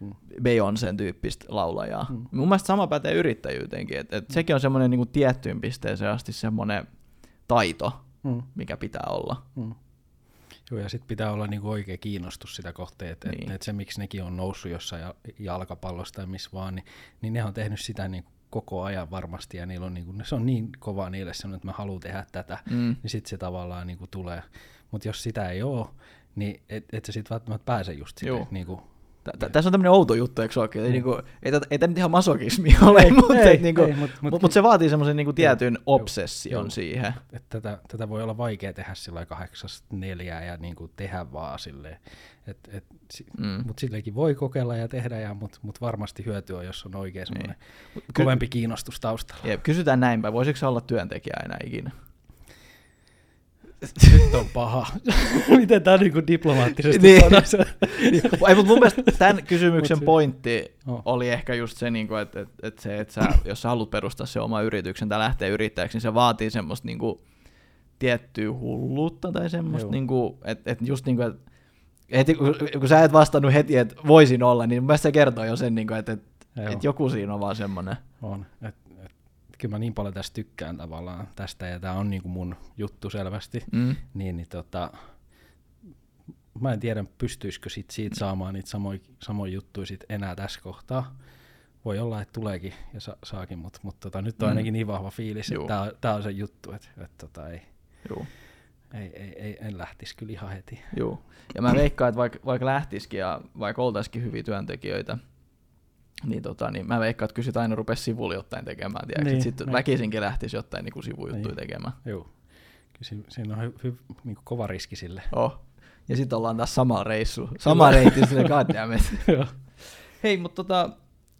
Speaker 3: Mm.
Speaker 2: Beyoncén tyyppistä laulajaa.
Speaker 3: Mm.
Speaker 2: Mun mielestä sama pätee yrittäjyyteenkin. Et, et sekin on semmoinen niinku tiettyyn pisteeseen asti semmoinen taito,
Speaker 3: Mm.
Speaker 2: mikä pitää olla.
Speaker 3: Mm. Joo, ja sitten pitää olla niinku oikea kiinnostus sitä kohteen, että
Speaker 2: Niin.
Speaker 3: niin. et se miksi nekin on noussut jossain ja- jalkapallossa tai missä vaan, niin, niin ne on tehnyt sitä niinku koko ajan varmasti, ja niillä on niinku, se on niin kova niille semmoinen, että mä haluan tehdä tätä,
Speaker 2: Mm.
Speaker 3: niin sitten se tavallaan niinku tulee. Mutta jos sitä ei ole, niin et, et sä sitten välttämättä pääse just sinne. Niinku,
Speaker 2: Tässä on tämmöinen outo juttu, eikö olekin? Ei, niinku, ei, ei tämä nyt ihan masokismi ole, mutta
Speaker 3: ei,
Speaker 2: niinku,
Speaker 3: ei, mut-
Speaker 2: mut,
Speaker 3: mut-
Speaker 2: mut se vaatii semmoisen niinku tietyn
Speaker 3: Joo,
Speaker 2: obsession
Speaker 3: joo.
Speaker 2: siihen.
Speaker 3: et tätä, tätä voi olla vaikea tehdä sillä kahdeksasta neljää ja niinku tehdä vaan silleen. Et, et,
Speaker 2: Mm.
Speaker 3: Mutta silleenkin voi kokeilla ja tehdä, ja, mutta mut varmasti hyöty on, jos on oikein semmoinen
Speaker 2: Ky-
Speaker 3: kovempi kiinnostus taustalla.
Speaker 2: Jep, kysytään näinpä, voisiko se olla työntekijä enää ikinä?
Speaker 3: Nyt on paha. Miten tämä niinku diplomaattisesti
Speaker 2: Niin.
Speaker 3: sanoisi?
Speaker 2: Ei, mutta mun mielestä tämän kysymyksen
Speaker 3: se-
Speaker 2: pointti
Speaker 3: Oh.
Speaker 2: oli ehkä just se, niin kuin, että, että, että, se, että sä, jos sä haluat perustaa se oma yrityksen tai lähteä yrittäjäksi, niin se vaatii semmoista niin kuin, tiettyä hulluutta tai semmoista, niin kuin, että, että just niin kuin, että heti, kun, kun sä et vastannut heti, että voisin olla, niin mun mielestä se kertoo jo sen, niin kuin, että, että, että joku siinä on vaan semmoinen.
Speaker 3: On. Et, kyllä mä niin paljon tästä tykkään tavallaan tästä, ja tämä on niinku mun juttu selvästi,
Speaker 2: Mm.
Speaker 3: niin, niin tota, mä en tiedä, pystyisikö sit siitä saamaan niitä samoja, samoja juttuja sit enää tässä kohtaa. Voi olla, että tuleekin ja sa- saakin, mutta mut tota, nyt on
Speaker 2: Mm.
Speaker 3: ainakin niin vahva fiilis,
Speaker 2: Juu.
Speaker 3: että tää, on- se juttu, että et, tota, ei, ei, ei, ei, en lähtisi kyllä ihan heti.
Speaker 2: Joo. Ja mä veikkaan, että vaikka, vaikka lähtisikin ja vaikka oltaisikin hyviä työntekijöitä, niin, tota, niin mä veikkaan, että kyllä sit aina rupesi sivulla jotain tekemään. Niin,
Speaker 3: Niin,
Speaker 2: sitten
Speaker 3: niin.
Speaker 2: väkisinkin lähtisi jotain niin sivujuttuja
Speaker 3: Niin.
Speaker 2: tekemään.
Speaker 3: Joo. Kyllä siinä, on hy, hy, niin kova riski sille.
Speaker 2: Oh. Ja sitten ollaan taas samalla reissulla. Sama reitti sille goddammit. Hei, mutta tota,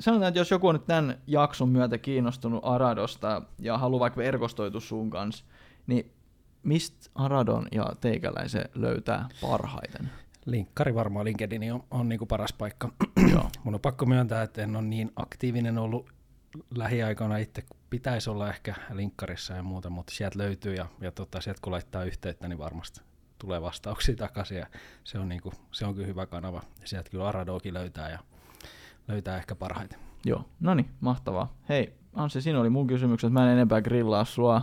Speaker 2: sanotaan, että jos joku on nyt tämän jakson myötä kiinnostunut Aradosta ja haluaa vaikka verkostoitua sun kanssa, niin mistä Aradon ja teikäläisen löytää parhaiten?
Speaker 3: Linkkari varmaan LinkedIn on, on niin kuin paras paikka.
Speaker 2: Joo.
Speaker 3: Mun on pakko myöntää, että en ole niin aktiivinen ollut lähiaikoina itse, kun pitäisi olla ehkä linkkarissa ja muuta, mutta sieltä löytyy ja, ja tota, sieltä kun laittaa yhteyttä, niin varmasti tulee vastauksia takaisin ja se on, niinku, se on kyllä hyvä kanava. Ja sieltä kyllä Aradokin löytää ja löytää ehkä parhaiten.
Speaker 2: Joo, no niin, mahtavaa. Hei, Anssi, siinä oli mun kysymykset. Mä en enempää grillaa sua.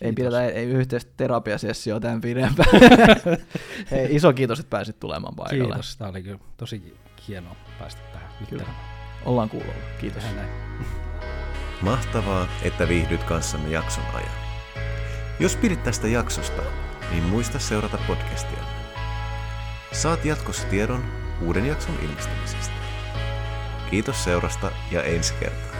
Speaker 2: Ei pidetä ei yhteistä terapiasessioa tämän pidempään. Hei, iso kiitos, että pääsit tulemaan paikalle.
Speaker 3: Kiitos, tämä oli kyllä tosi hienoa päästä tähän juttelemaan.
Speaker 2: Ollaan kuulolla. Kiitos.
Speaker 1: Mahtavaa, että viihdyt kanssamme jakson ajan. Jos pidit tästä jaksosta, niin muista seurata podcastia. Saat jatkossa tiedon uuden jakson ilmestymisestä. Kiitos seurasta ja ensi kertaa.